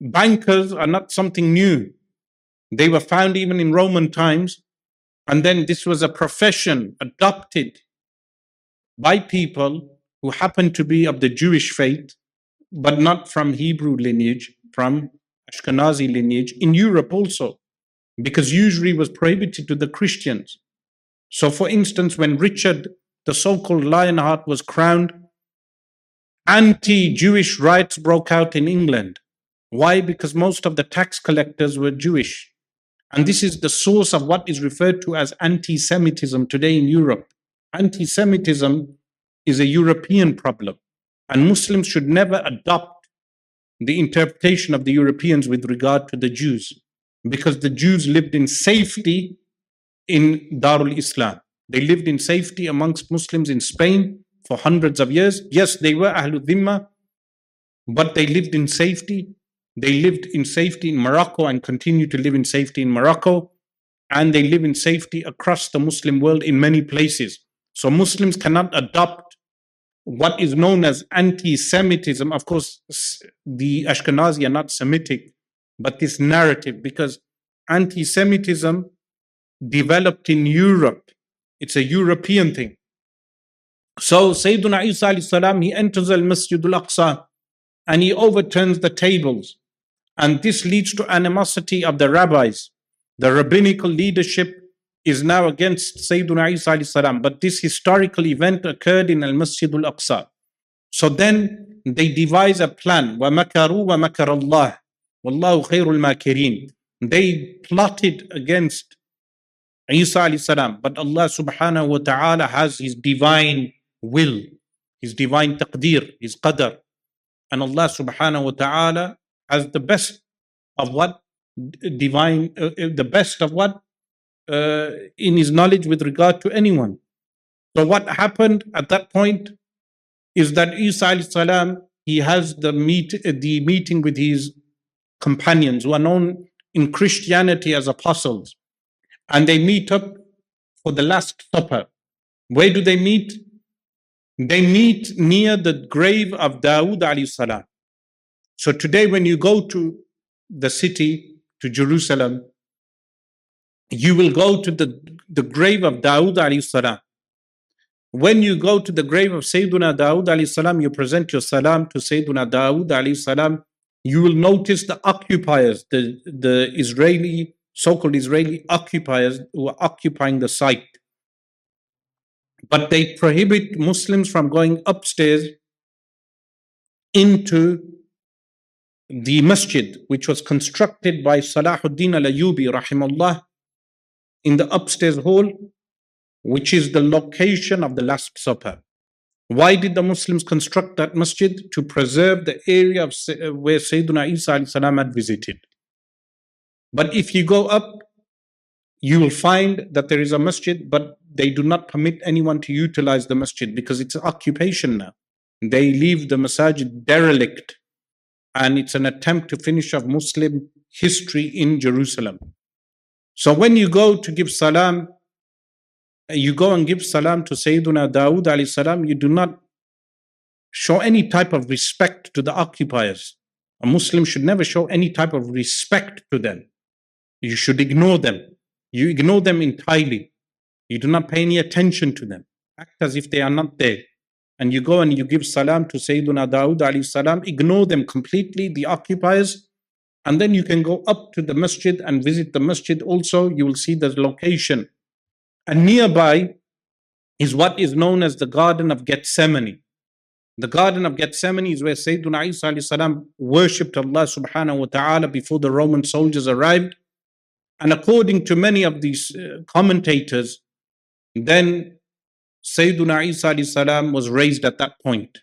bankers are not something new. They were found even in Roman times. And then this was a profession adopted by people who happened to be of the Jewish faith, but not from Hebrew lineage, from Ashkenazi lineage, in Europe also, because usury was prohibited to the Christians. So, for instance, when Richard, the so called Lionheart, was crowned, anti Jewish riots broke out in England. Why? Because most of the tax collectors were Jewish. And this is the source of what is referred to as anti Semitism today in Europe. Anti Semitism is a European problem, and Muslims should never adopt the interpretation of the Europeans with regard to the Jews, because the Jews lived in safety in Darul Islam. They lived in safety amongst Muslims in Spain for hundreds of years. Yes, they were Ahlul Dhimma, but they lived in safety they lived in safety in Morocco and continue to live in safety in Morocco. And they live in safety across the Muslim world in many places. So Muslims cannot adopt what is known as anti Semitism. Of course, the Ashkenazi are not Semitic, but this narrative, because anti Semitism developed in Europe, it's a European thing. So Sayyidina Isa salam, he enters al Masjid al Aqsa and he overturns the tables and this leads to animosity of the rabbis. The rabbinical leadership is now against Sayyidina Isa salam. But this historical event occurred in Al Masjid al Aqsa. So then they devise a plan. وَمَكَرُوا وَمَكَرَ اللَّهِ وَاللَّهُ خَيْرُ الْمَاكِرِينَ They plotted against Isa salam. But Allah subhanahu wa ta'ala has His divine will, His divine taqdeer, His qadr. And Allah subhanahu wa ta'ala has the best of what divine, uh, uh, the best of what uh, in his knowledge with regard to anyone. So what happened at that point is that Isa salam he has the meet the meeting with his companions who are known in Christianity as apostles, and they meet up for the Last Supper. Where do they meet? They meet near the grave of Dawood alayhi salam. So today, when you go to the city, to Jerusalem, you will go to the, the grave of Dawood alayhi salam. When you go to the grave of Sayyiduna Dawood alayhi salam, you present your salam to Sayyiduna Dawood alayhi salam. You will notice the occupiers, the, the Israeli, so-called Israeli occupiers who are occupying the site. But they prohibit Muslims from going upstairs into the masjid, which was constructed by Salahuddin al Ayyubi, rahimahullah, in the upstairs hall, which is the location of the Last Supper. Why did the Muslims construct that masjid? To preserve the area of, uh, where Sayyidina Isa had visited. But if you go up, you will find that there is a masjid, but they do not permit anyone to utilize the masjid because it's occupation now. They leave the masjid derelict and it's an attempt to finish off Muslim history in Jerusalem. So when you go to give salam, you go and give salam to Sayyidina Dawood alayhi salam, you do not show any type of respect to the occupiers. A Muslim should never show any type of respect to them. You should ignore them. You ignore them entirely. You do not pay any attention to them. Act as if they are not there and you go and you give salam to Sayyidina Dawood alayhi salam, ignore them completely, the occupiers, and then you can go up to the masjid and visit the masjid also. You will see the location. And nearby is what is known as the Garden of Gethsemane. The Garden of Gethsemane is where Sayyidina Isa salam worshipped Allah subhanahu wa ta'ala before the Roman soldiers arrived. And according to many of these uh, commentators, then Sayyiduna Isa salam was raised at that point.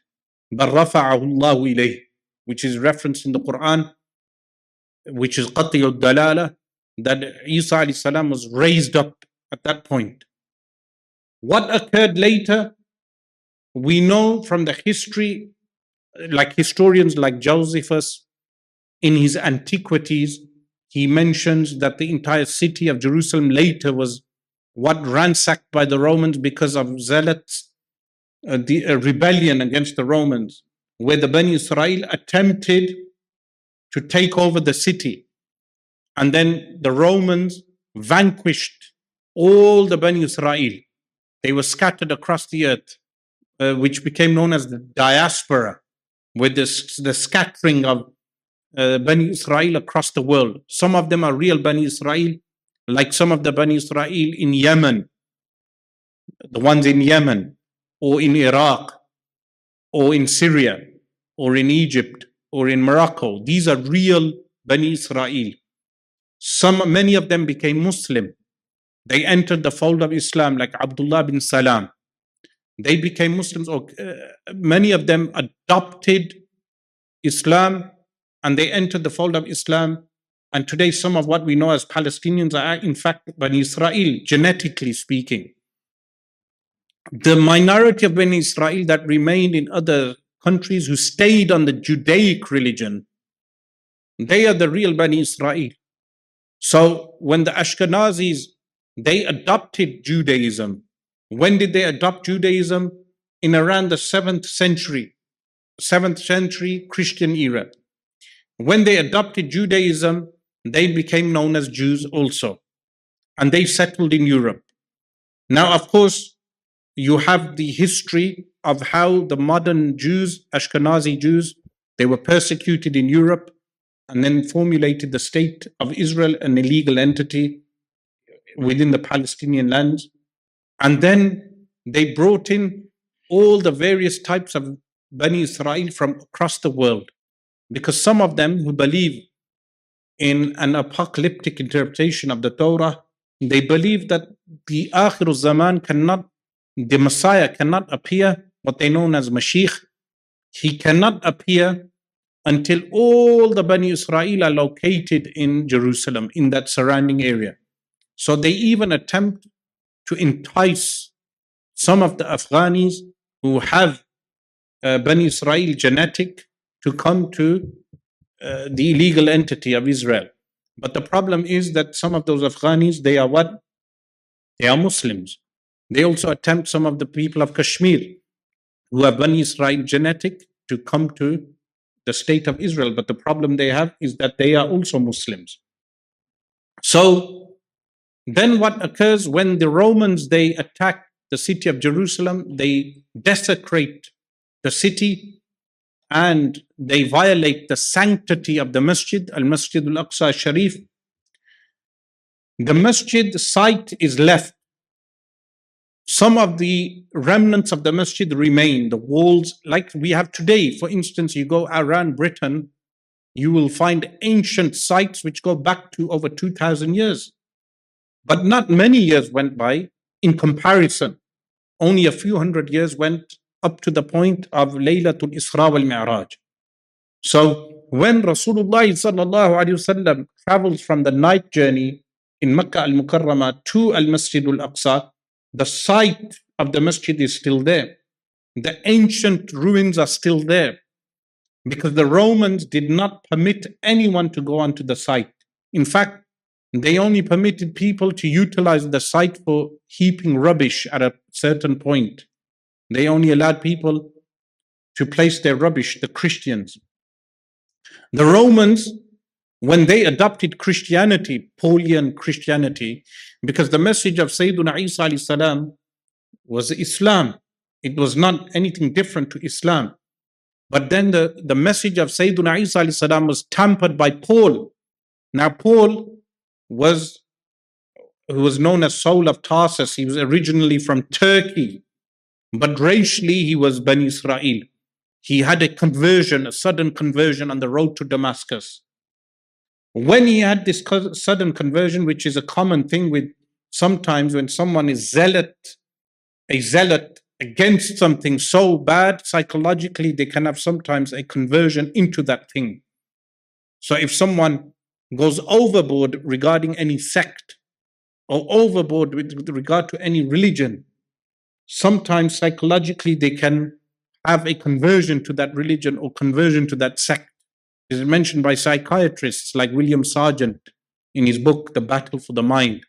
بل رفعه الله إليه which is referenced in the Quran which is قطع الدلالة that Isa alayhi salam was raised up at that point. What occurred later, we know from the history, like historians like Josephus, in his Antiquities, he mentions that the entire city of Jerusalem later was what ransacked by the Romans because of zealots, uh, the uh, rebellion against the Romans, where the Bani Israel attempted to take over the city. And then the Romans vanquished all the Bani Israel. They were scattered across the earth, uh, which became known as the diaspora, with this, the scattering of uh, Bani Israel across the world. Some of them are real Bani Israel, like some of the Bani Israel in Yemen, the ones in Yemen, or in Iraq, or in Syria, or in Egypt, or in Morocco. These are real Bani Israel. Some, many of them became Muslim. They entered the fold of Islam, like Abdullah bin Salam. They became Muslims, or uh, many of them adopted Islam and they entered the fold of Islam. And today, some of what we know as Palestinians are, in fact, Bani Israel, genetically speaking. The minority of Bani Israel that remained in other countries who stayed on the Judaic religion, they are the real Bani Israel. So when the Ashkenazis, they adopted Judaism. When did they adopt Judaism? In around the 7th century, 7th century Christian era. When they adopted Judaism, they became known as Jews also. And they settled in Europe. Now, of course, you have the history of how the modern Jews, Ashkenazi Jews, they were persecuted in Europe and then formulated the state of Israel, an illegal entity within the Palestinian lands. And then they brought in all the various types of Bani Israel from across the world. Because some of them who believe in an apocalyptic interpretation of the Torah, they believe that the Akhir Zaman cannot, the Messiah cannot appear, what they know as Mashiach. He cannot appear until all the Bani Israel are located in Jerusalem, in that surrounding area. So they even attempt to entice some of the Afghanis who have uh, Bani Israel genetic to come to uh, the illegal entity of Israel. But the problem is that some of those Afghanis, they are what? They are Muslims. They also attempt some of the people of Kashmir who are Bani Israel genetic to come to the state of Israel. But the problem they have is that they are also Muslims. So then what occurs when the Romans they attack the city of Jerusalem, they desecrate the city and they violate the sanctity of the masjid, Al Masjid Al Aqsa Sharif, the masjid site is left. Some of the remnants of the masjid remain, the walls, like we have today. For instance, you go around Britain, you will find ancient sites which go back to over 2,000 years. But not many years went by in comparison. Only a few hundred years went up to the point of Laylatul Isra wal Mi'raj. So when Rasulullah sallallahu alaihi wasallam travels from the night journey in Makkah al-Mukarramah to al-Masjid al-Aqsa, the site of the masjid is still there. The ancient ruins are still there because the Romans did not permit anyone to go onto the site. In fact, they only permitted people to utilize the site for heaping rubbish at a certain point. They only allowed people to place their rubbish, the Christians. The Romans, when they adopted Christianity, Paulian Christianity, because the message of Sayyidina Isa salam was Islam. It was not anything different to Islam. But then the, the message of Sayyidina Isa salam was tampered by Paul. Now, Paul was who was known as Saul of Tarsus. He was originally from Turkey. But racially, he was Ben Israel. He had a conversion, a sudden conversion on the road to Damascus. When he had this sudden conversion, which is a common thing with sometimes when someone is zealot, a zealot against something so bad, psychologically, they can have sometimes a conversion into that thing. So if someone goes overboard regarding any sect or overboard with regard to any religion, sometimes psychologically they can have a conversion to that religion or conversion to that sect. Is mentioned by psychiatrists like William Sargant in his book, The Battle for the Mind.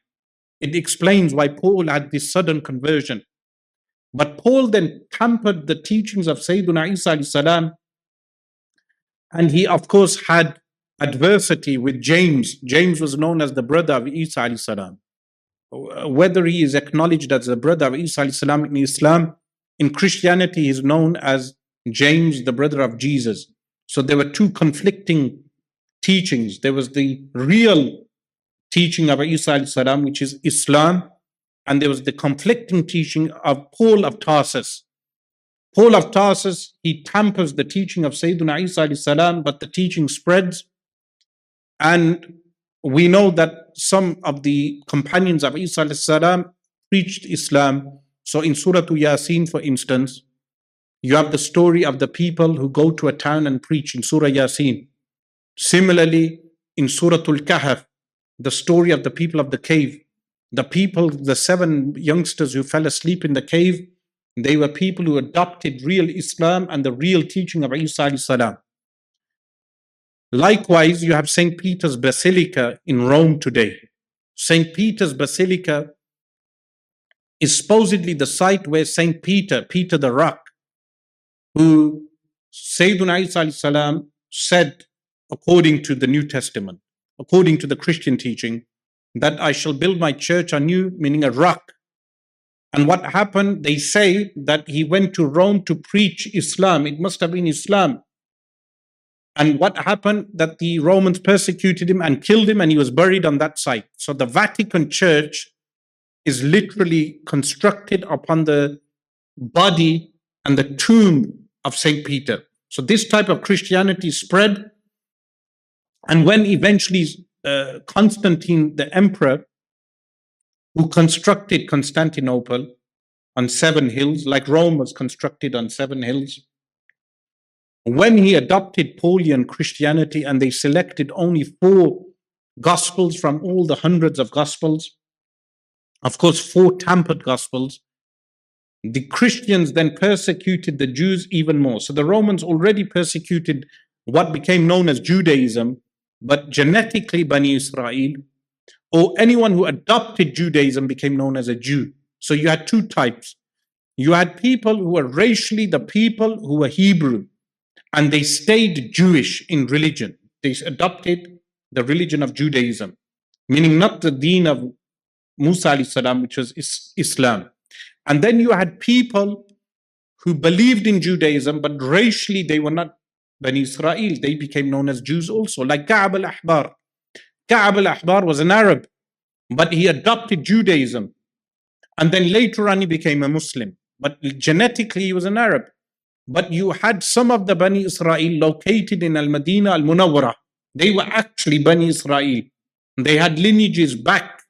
It explains why Paul had this sudden conversion. But Paul then tampered the teachings of Sayyidina Isa salam, and he of course had adversity with James. James was known as the brother of Isa salam. Whether he is acknowledged as the brother of Isa salam in Islam, in Christianity he is known as James, the brother of Jesus. So there were two conflicting teachings. There was the real teaching of Isa salam, which is Islam, and there was the conflicting teaching of Paul of Tarsus. Paul of Tarsus, he tampers the teaching of Sayyidina Isa salam, but the teaching spreads. And we know that some of the companions of Isa salam preached Islam. So in Surah Yasin, for instance, you have the story of the people who go to a town and preach in Surah Yasin. Similarly, in Surah Al-Kahf, the story of the people of the cave. The people, the seven youngsters who fell asleep in the cave, they were people who adopted real Islam and the real teaching of Isa salam. Likewise, you have St. Peter's Basilica in Rome today. St. Peter's Basilica is supposedly the site where St. Peter, Peter the Rock, who Sayyidina Isa said according to the New Testament, according to the Christian teaching, that I shall build my church on you, meaning a rock. And what happened, they say that he went to Rome to preach Islam. It must have been Islam. And what happened, that the Romans persecuted him and killed him, and he was buried on that site. So the Vatican Church is literally constructed upon the body and the tomb of St. Peter. So this type of Christianity spread and when eventually uh, Constantine, the emperor, who constructed Constantinople on seven hills, like Rome was constructed on seven hills, when he adopted Paulian Christianity and they selected only four gospels from all the hundreds of gospels, of course, four tampered gospels, the Christians then persecuted the Jews even more. So the Romans already persecuted what became known as Judaism but genetically Bani Israel, or anyone who adopted Judaism became known as a Jew. So you had two types. You had people who were racially the people who were Hebrew, and they stayed Jewish in religion. They adopted the religion of Judaism, meaning not the deen of Musa salam, which was Islam. And then you had people who believed in Judaism, but racially they were not Bani Israel, they became known as Jews also, like Ka'ab al-Ahbar. Ka'ab al-Ahbar was an Arab, but he adopted Judaism. And then later on he became a Muslim. But genetically he was an Arab. But you had some of the Bani Israel located in Al-Madinah Al-Munawwarah. They were actually Bani Israel. They had lineages back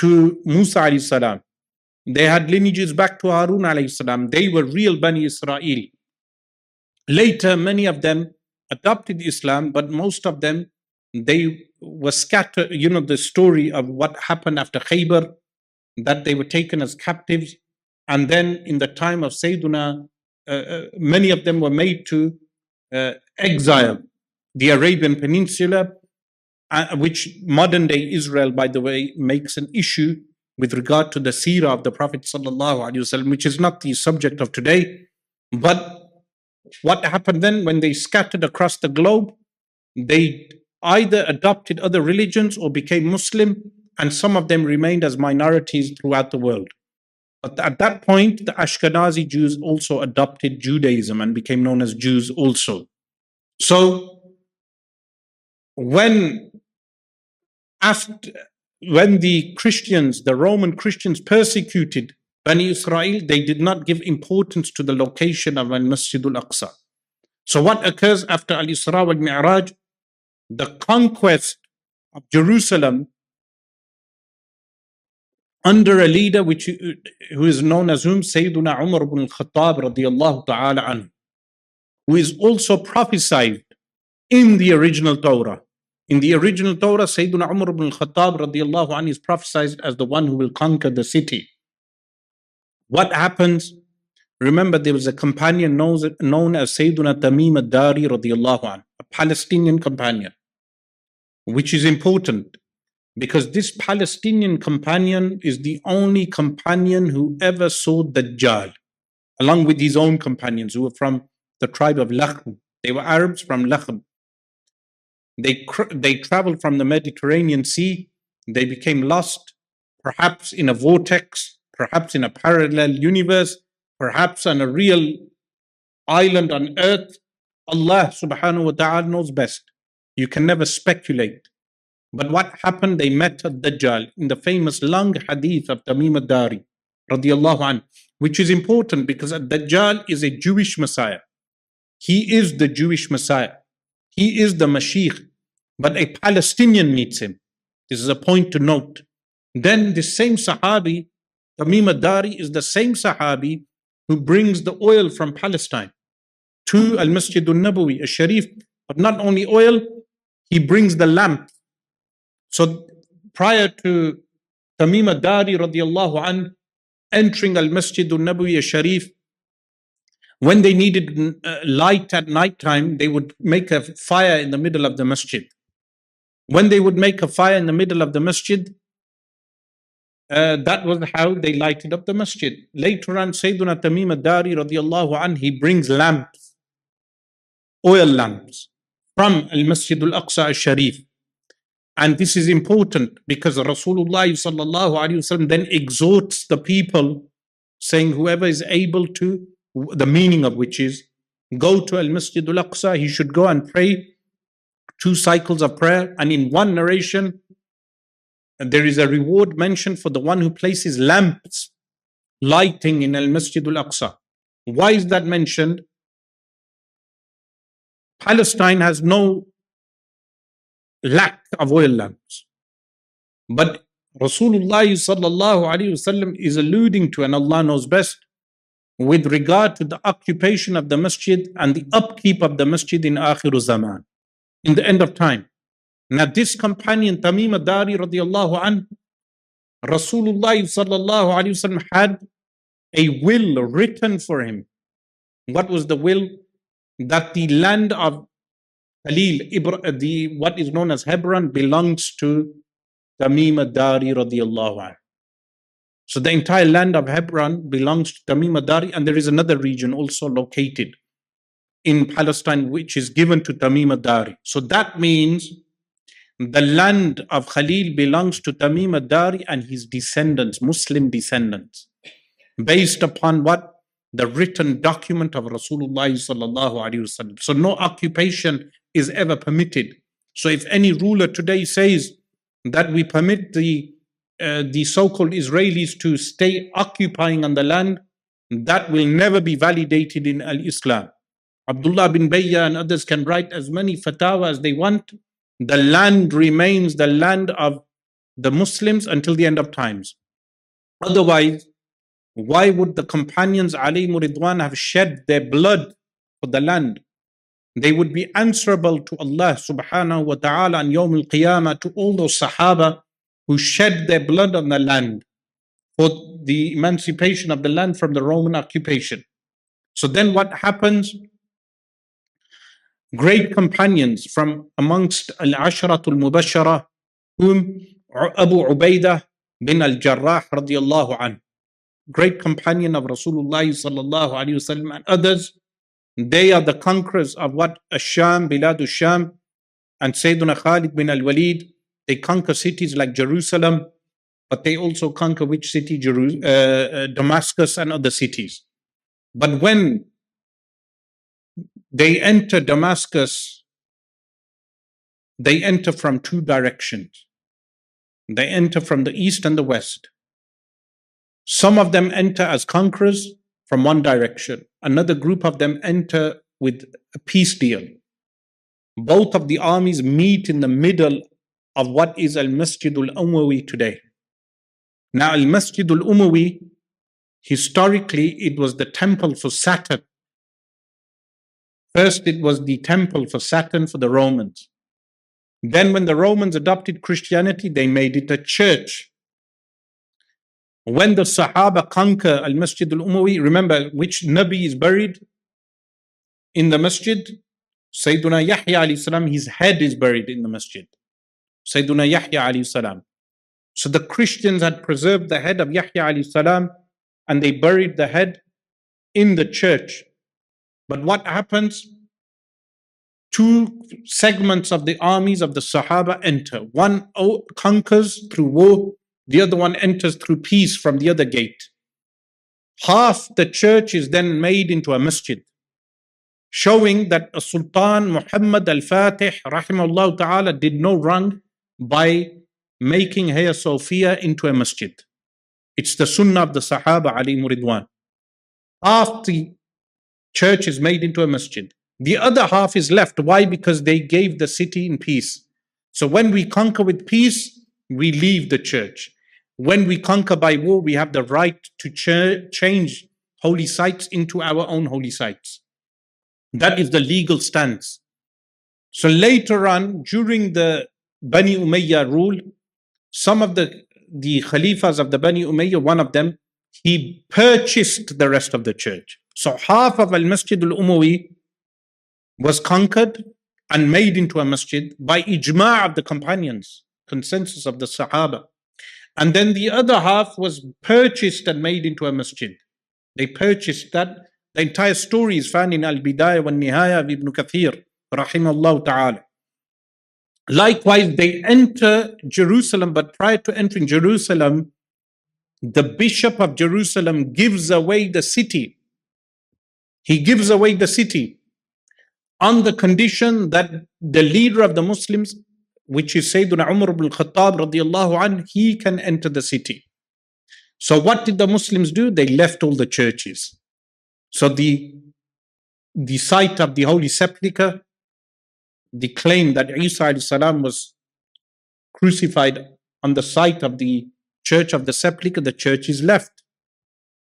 to Musa alayhi salam. They had lineages back to Harun alayhi salam. They were real Bani Israel. Later, many of them adopted Islam, but most of them they were scattered. You know the story of what happened after Khaybar, that they were taken as captives, and then in the time of Sayyiduna, many of them were made to uh, exile the Arabian Peninsula, uh, which modern day Israel, by the way, makes an issue with regard to the seerah of the Prophet wasallam, which is not the subject of today, but what happened then when they scattered across the globe? They either adopted other religions or became Muslim, and some of them remained as minorities throughout the world. But at that point, the Ashkenazi Jews also adopted Judaism and became known as Jews also. So, when after when the Christians, the Roman Christians persecuted Bani Israel, they did not give importance to the location of Al Masjid al Aqsa. So, what occurs after Al Isra wal Mi'raj? The conquest of Jerusalem under a leader which uh, who is known as whom Sayyiduna Umar ibn al-Khattab radiyallahu ta'ala who is also prophesied in the original Torah. In the original Torah, Sayyiduna Umar ibn al-Khattab radiyallahu anhu is prophesied as the one who will conquer the city. What happens? Remember, there was a companion known, known as Sayyiduna Tamim ad-Dari radiyallahu a Palestinian companion, which is important because this Palestinian companion is the only companion who ever saw Dajjal, along with his own companions who were from the tribe of Lakhm. They were Arabs from Lakhm. They, they traveled from the Mediterranean Sea. They became lost, perhaps in a vortex, perhaps in a parallel universe, perhaps on a real island on earth. Allah subhanahu wa ta'ala knows best. You can never speculate. But what happened? They met Dajjal in the famous long hadith of Tamim ad-Dari, radiallahu anh, which is important because Dajjal is a Jewish Messiah. He is the Jewish Messiah. He is the Mashiach. But a Palestinian meets him. This is a point to note. Then the same Sahabi, Tamim ad-Dari, is the same Sahabi who brings the oil from Palestine to Al Masjid al Nabawi, a Sharif. But not only oil, he brings the lamp so prior to Tamim ad-Dari radiallahu an entering Al-Masjid al-Nabawi al-Sharif, when they needed uh, light at night time, they would make a fire in the middle of the masjid. When they would make a fire in the middle of the masjid, uh, that was how they lighted up the masjid. Later on, Sayyiduna Tamim ad-Dari radiallahu an, he brings lamps, oil lamps, from Al-Masjid al-Aqsa al-Sharif. And this is important because Rasulullah then exhorts the people, saying, whoever is able to, the meaning of which is, go to Al Masjid al Aqsa, he should go and pray two cycles of prayer. And in one narration, there is a reward mentioned for the one who places lamps lighting in Al Masjid al Aqsa. Why is that mentioned? Palestine has no lack of oil lamps. But Rasulullah sallallahu alaihi wasallam is alluding to, and Allah knows best, with regard to the occupation of the masjid and the upkeep of the masjid in Akhir Zaman, in the end of time. Now, this companion, Tamim ad-Dari radiallahu an, Rasulullah sallallahu alaihi wasallam had a will written for him. What was the will? That the land of Khalil, the, what is known as Hebron, belongs to Tamim ad-Dari radiallahu anh. So the entire land of Hebron belongs to Tamim ad-Dari, and there is another region also located in Palestine which is given to Tamim ad-Dari. So that means the land of Khalil belongs to Tamim ad-Dari and his descendants, Muslim descendants, based upon what? The written document of Rasulullah sallallahu alaihi wasallam. So no occupation is ever permitted. So if any ruler today says that we permit the uh, the so-called Israelis to stay occupying on the land, that will never be validated in al-Islam. Abdullah bin Bayya and others can write as many fatwa as they want. The land remains the land of the Muslims until the end of times. Otherwise, why would the companions alayhimur ridwan have shed their blood for the land? They would be answerable to Allah subhanahu wa ta'ala on Yawm al-Qiyamah to all those Sahaba who shed their blood on the land for the emancipation of the land from the Roman occupation. So then what happens? Great companions from amongst Al-Asharatul Mubashara, whom Abu Ubaidah bin Al-Jarrah radiallahu anhu, great companion of Rasulullah sallallahu alayhi and others, they are the conquerors of what Asham, Bilad Sham, and Sayyidina Khalid bin al Walid. They conquer cities like Jerusalem, but they also conquer which city? Jeru- uh, uh, Damascus and other cities. But when they enter Damascus, they enter from two directions. They enter from the east and the west. Some of them enter as conquerors, from one direction. Another group of them enter with a peace deal. Both of the armies meet in the middle of what is Al Masjid al Umawi today. Now, Al Masjid al Umawi, historically, it was the temple for Saturn. First, it was the temple for Saturn for the Romans. Then, when the Romans adopted Christianity, they made it a church. When the Sahaba conquer Al Masjid al Umawi, remember which Nabi is buried in the masjid? Sayyiduna Yahya alayhi salam, his head is buried in the masjid. Sayyiduna Yahya alayhi salam. So the Christians had preserved the head of Yahya alayhi salam and they buried the head in the church. But what happens? Two segments of the armies of the Sahaba enter. One conquers through war, the other one enters through peace from the other gate. Half the church is then made into a masjid, showing that Sultan Muhammad al Fatih, rahimahullah ta'ala, did no wrong by making Hagia Sophia into a masjid. It's the sunnah of the Sahaba alayhimur ridwan. Half the church is made into a masjid. The other half is left. Why? Because they gave the city in peace. So when we conquer with peace, we leave the church. When we conquer by war, we have the right to ch- change holy sites into our own holy sites. That is the legal stance. So later on, during the Bani Umayyah rule, some of the, the Khalifas of the Bani Umayyah, one of them, he purchased the rest of the church. So half of Al Masjid al Umawi was conquered and made into a masjid by ijma' of the companions, consensus of the Sahaba. And then the other half was purchased and made into a masjid. They purchased that. The entire story is found in Al Bidayah wa Nihaya of Ibn Kathir, rahimahullah ta'ala. Likewise, they enter Jerusalem, but prior to entering Jerusalem, the bishop of Jerusalem gives away the city. He gives away the city on the condition that the leader of the Muslims, which is Sayyidina Umar ibn Khattab radiallahu anh, he can enter the city. So what did the Muslims do? They left all the churches. So the, the site of the Holy Sepulchre the claim that Isa salam was crucified on the site of the church of the sepulchre, the church is left.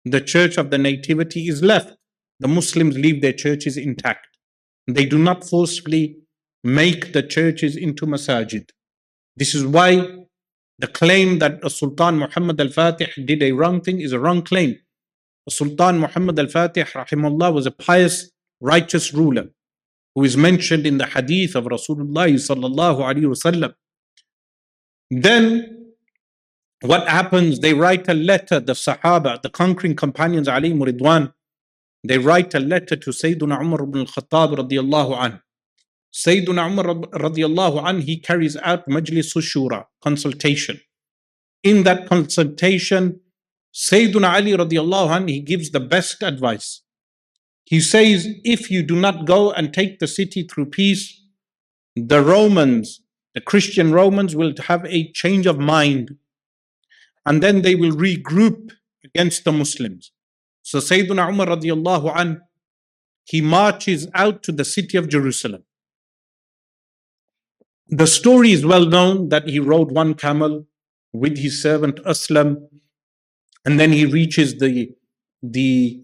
The church of the nativity is left. The Muslims leave their churches intact. They do not forcefully make the churches into masajid. This is why the claim that Sultan Muhammad al Fatih did a wrong thing is a wrong claim. Sultan Muhammad al Fatih, rahimahullah, was a pious, righteous ruler who is mentioned in the hadith of Rasulullah. Then what happens? They write a letter, the Sahaba, the conquering companions, alayhimur ridwan, they write a letter to Sayyidina Umar ibn al-Khattab radiallahu anhu. Sayyidina Umar radiallahu anhu, he carries out Majlis Shura, consultation. In that consultation, Sayyidina Ali radiallahu anhu, he gives the best advice. He says, if you do not go and take the city through peace, the Romans, the Christian Romans, will have a change of mind. And then they will regroup against the Muslims. So Sayyidina Umar radiallahu an, he marches out to the city of Jerusalem. The story is well known that he rode one camel with his servant Aslam, and then he reaches the, the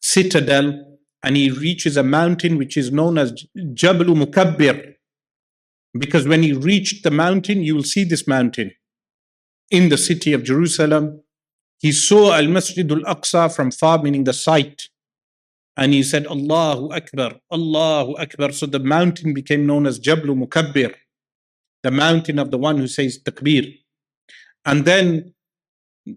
citadel and he reaches a mountain which is known as Jabal Mukabbir. Because when he reached the mountain, you will see this mountain in the city of Jerusalem. He saw Al Masjid al Aqsa from far, meaning the site. And he said, Allahu Akbar, Allahu Akbar. So the mountain became known as Jabal Mukabbir, the mountain of the one who says Takbir. And then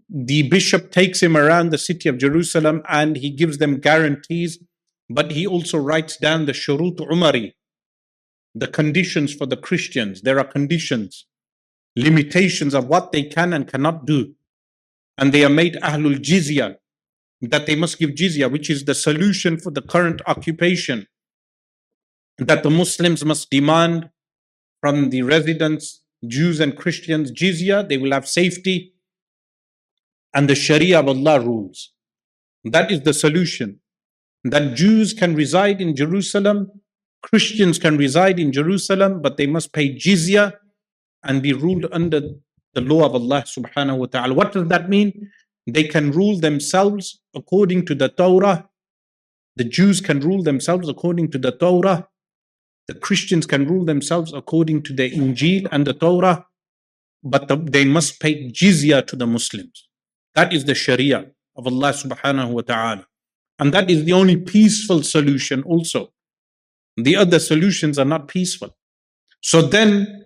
the bishop takes him around the city of Jerusalem and he gives them guarantees but he also writes down the shurut umari, the conditions for the Christians. There are conditions, limitations of what they can and cannot do. And they are made ahlul jizya, that they must give jizya, which is the solution for the current occupation. That the Muslims must demand from the residents, Jews and Christians, jizya, they will have safety. And the Sharia of Allah rules. That is the solution that Jews can reside in Jerusalem, Christians can reside in Jerusalem, but they must pay jizya and be ruled under the law of Allah subhanahu wa ta'ala. What does that mean? They can rule themselves according to the Torah. The Jews can rule themselves according to the Torah. The Christians can rule themselves according to the Injil and the Torah. But the, they must pay jizya to the Muslims. That is the Sharia of Allah subhanahu wa ta'ala. And that is the only peaceful solution also. The other solutions are not peaceful. So then,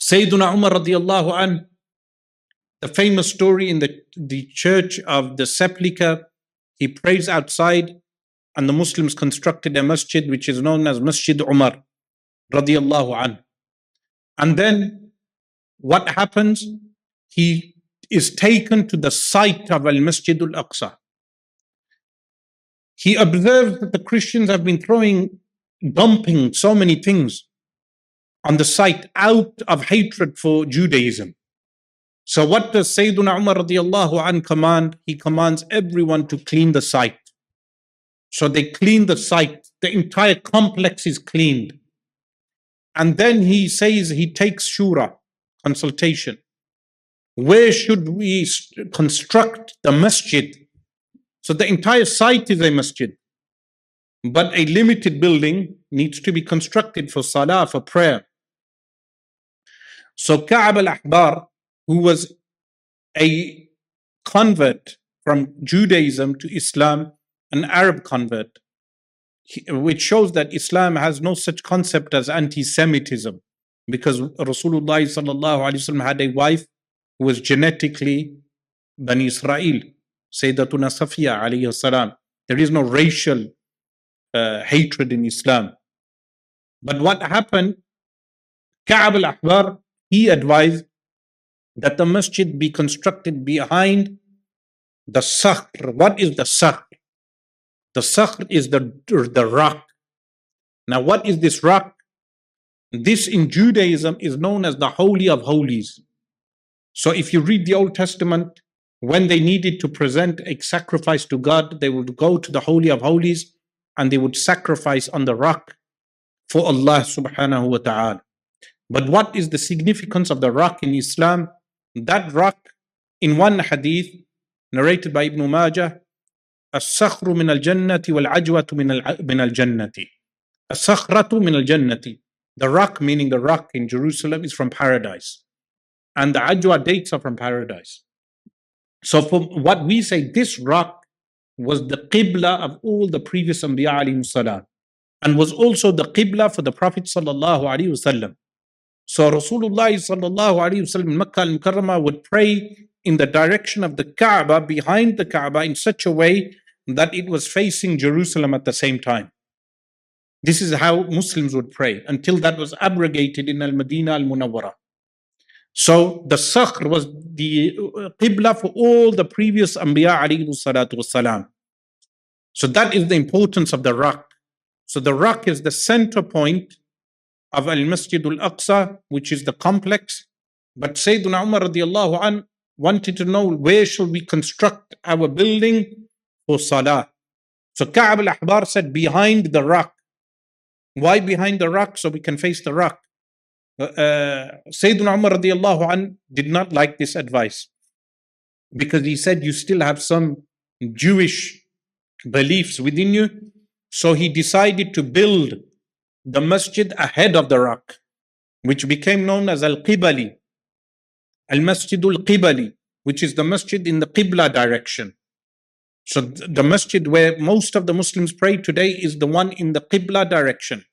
Sayyiduna Umar radiallahu an, the famous story in the, the church of the sepulchre, he prays outside and the Muslims constructed a masjid which is known as Masjid Umar radiallahu an. And then what happens? He is taken to the site of Al Masjid al Aqsa. He observes that the Christians have been throwing, dumping so many things on the site out of hatred for Judaism. So what does Sayyidina Umar radiallahu an command? He commands everyone to clean the site. So they clean the site. The entire complex is cleaned. And then he says he takes shura, consultation. Where should we construct the masjid? So the entire site is a masjid. But a limited building needs to be constructed for salah, for prayer. So Ka'ab al-Ahbar, who was a convert from Judaism to Islam, an Arab convert, which shows that Islam has no such concept as anti-Semitism, because Rasulullah had a wife who was genetically Bani Israel, Sayyidatuna Safiya alayhi salam. There is no racial uh, hatred in Islam. But what happened? Ka'ab al-Ahbar he advised that the masjid be constructed behind the sakhr. What is the sakhr? The sakhr is the, the rock. Now, what is this rock? This in Judaism is known as the Holy of Holies. So, if you read the Old Testament, when they needed to present a sacrifice to God, they would go to the Holy of Holies and they would sacrifice on the rock for Allah subhanahu wa ta'ala. But what is the significance of the rock in Islam? That rock, in one hadith narrated by Ibn Majah, الصخر من الجنة والعجوة من الجنة الصخرة من الجنة The rock, meaning the rock in Jerusalem, is from paradise. And the ajwa dates are from paradise. So from what we say, this rock was the qibla of all the previous Anbiya alayhi salam and was also the qibla for the Prophet sallallahu alayhi wasallam. So Rasulullah sallallahu alayhi wasallam in Makkah al-Mukarramah would pray in the direction of the Kaaba, behind the Kaaba, in such a way that it was facing Jerusalem at the same time. This is how Muslims would pray until that was abrogated in Al-Madinah al-Munawwara. So the Sakhr was the uh, Qibla for all the previous Anbiya alayhi salatu. So that is the importance of the rock. So the rock is the center point of Al Masjid al Aqsa, which is the complex. But Sayyidina Umar radiallahu an wanted to know where shall we construct our building for Salah. So Ka'ab al Ahbar said, behind the rock. Why behind the rock? So we can face the rock. Uh, uh Sayyidina Umar radiallahu an did not like this advice because he said, You still have some Jewish beliefs within you. So he decided to build the masjid ahead of the rock, which became known as Al Qibali, Al Masjidul Qibali, which is the masjid in the Qibla direction. So the masjid where most of the Muslims pray today is the one in the Qibla direction.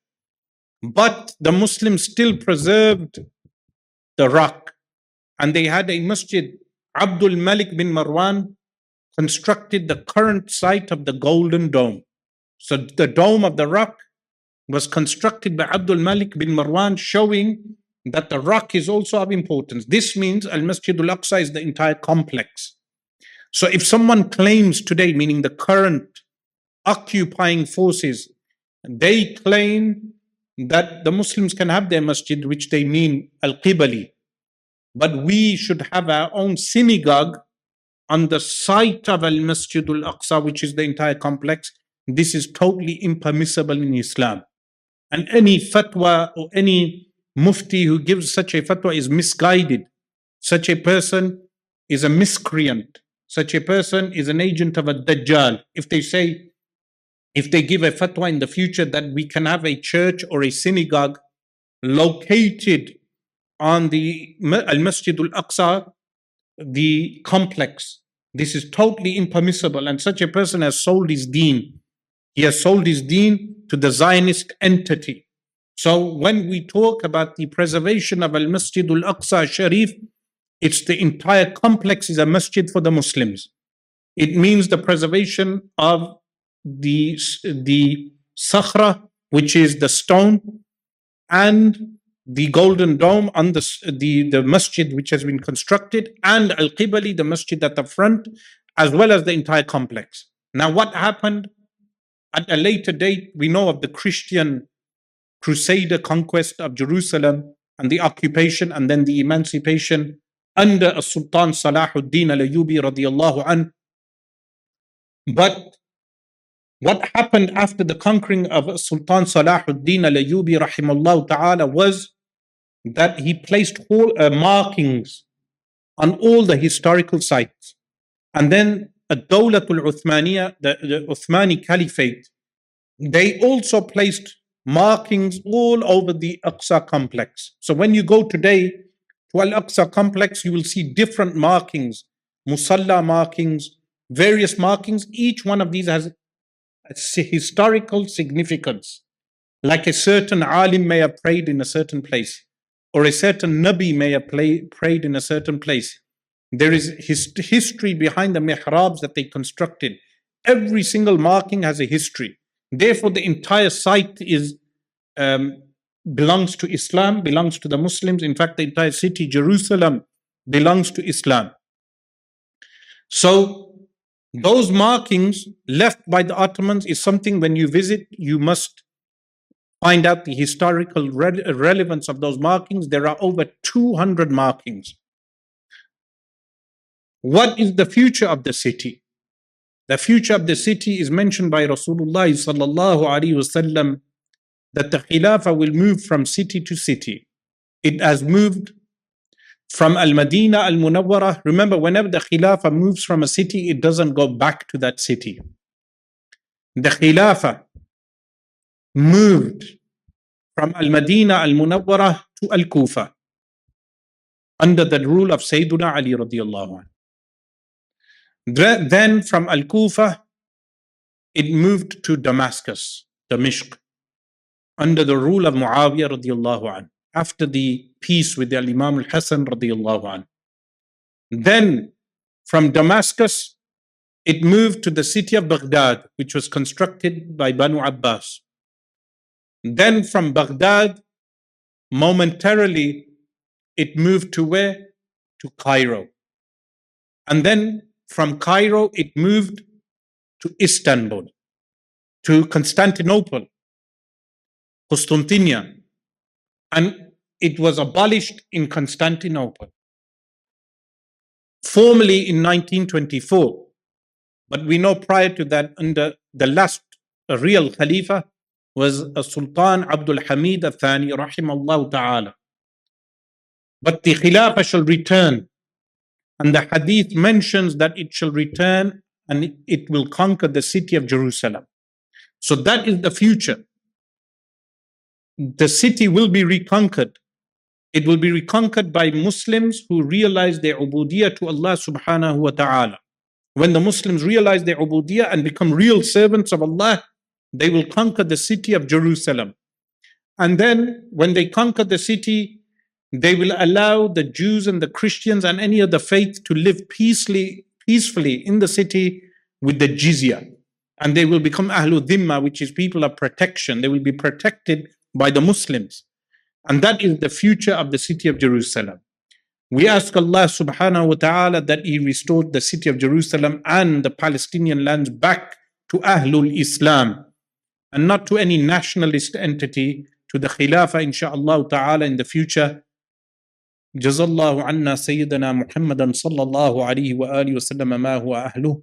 But the Muslims still preserved the rock. And they had a masjid. Abdul Malik bin Marwan constructed the current site of the Golden Dome. So the dome of the rock was constructed by Abdul Malik bin Marwan, showing that the rock is also of importance. This means Al Masjid al Aqsa is the entire complex. So if someone claims today, meaning the current occupying forces, they claim that the Muslims can have their masjid, which they mean Al Qibali, but we should have our own synagogue on the site of Al Masjid al Aqsa, which is the entire complex. This is totally impermissible in Islam. And any fatwa or any mufti who gives such a fatwa is misguided such a person is a miscreant. Such a person is an agent of a Dajjal. If they say, if they give a fatwa in the future that we can have a church or a synagogue located on the Al Masjid al Aqsa, the complex, this is totally impermissible, and such a person has sold his deen. He has sold his deen to the Zionist entity. So when we talk about the preservation of Al Masjid al Aqsa Sharif, it's the entire complex is a masjid for the Muslims. It means the preservation of the, the sakhra, which is the stone, and the golden dome on the, the, the masjid which has been constructed, and Al Qibali, the masjid at the front, as well as the entire complex. Now, what happened at a later date? We know of the Christian crusader conquest of Jerusalem and the occupation and then the emancipation under a Sultan Salahuddin al-Ayyubi radiallahu an. But what happened after the conquering of Sultan Salahuddin al-Ayyubi rahimahullah ta'ala was that he placed whole uh, markings on all the historical sites. And then Ad-Dawlatul Uthmaniyya, the, the Uthmani Caliphate, they also placed markings all over the Aqsa complex. So when you go today to Al Aqsa complex, you will see different markings, musalla markings, various markings. Each one of these has a historical significance. Like a certain alim may have prayed in a certain place, or a certain nabi may have play, prayed in a certain place. There is his, history behind the mihrabs that they constructed. Every single marking has a history. Therefore, the entire site is um, belongs to Islam, belongs to the Muslims. In fact, the entire city, Jerusalem, belongs to Islam. So, those markings left by the Ottomans is something when you visit, you must find out the historical re- relevance of those markings. There are over 200 markings. What is the future of the city? The future of the city is mentioned by Rasulullah sallallahu alaihi wasallam that the Khilafah will move from city to city. It has moved from Al Madina Al Munawwara. Remember, whenever the Khilafah moves from a city, it doesn't go back to that city. The Khilafah moved from Al Madina Al Munawwara to Al Kufa under the rule of Sayyiduna Ali radiallahu Then from Al Kufa, it moved to Damascus, Damashq under the rule of Muawiyah after the peace with the Imam anh. Then from Damascus, it moved to the city of Baghdad, which was constructed by Banu Abbas. Then from Baghdad, momentarily, it moved to where? To Cairo. And then from Cairo, it moved to Istanbul, to Constantinople, Constantinia, and it was abolished in Constantinople. Formally in 1924, but we know prior to that, under the last real Khalifa was a Sultan Abdul Hamid al Thani, rahimahullah ta'ala. But the Khilafah shall return, and the hadith mentions that it shall return and it will conquer the city of Jerusalem. So that is the future the city will be reconquered. It will be reconquered by Muslims who realize their ubudiyah to Allah subhanahu wa ta'ala. When the Muslims realize their ubudiyah and become real servants of Allah, they will conquer the city of Jerusalem. And then when they conquer the city, they will allow the Jews and the Christians and any other faith to live peacefully, peacefully in the city with the jizya. And they will become Ahlul Dhimma, which is people of protection. They will be protected by the Muslims. And that is the future of the city of Jerusalem. We ask Allah subhanahu wa ta'ala that He restored the city of Jerusalem and the Palestinian lands back to Ahlul Islam and not to any nationalist entity, to the Khilafah, inshaAllah ta'ala, in the future. جزا عنا سيدنا محمدا صلى الله عليه وآله وسلم ما هو أهله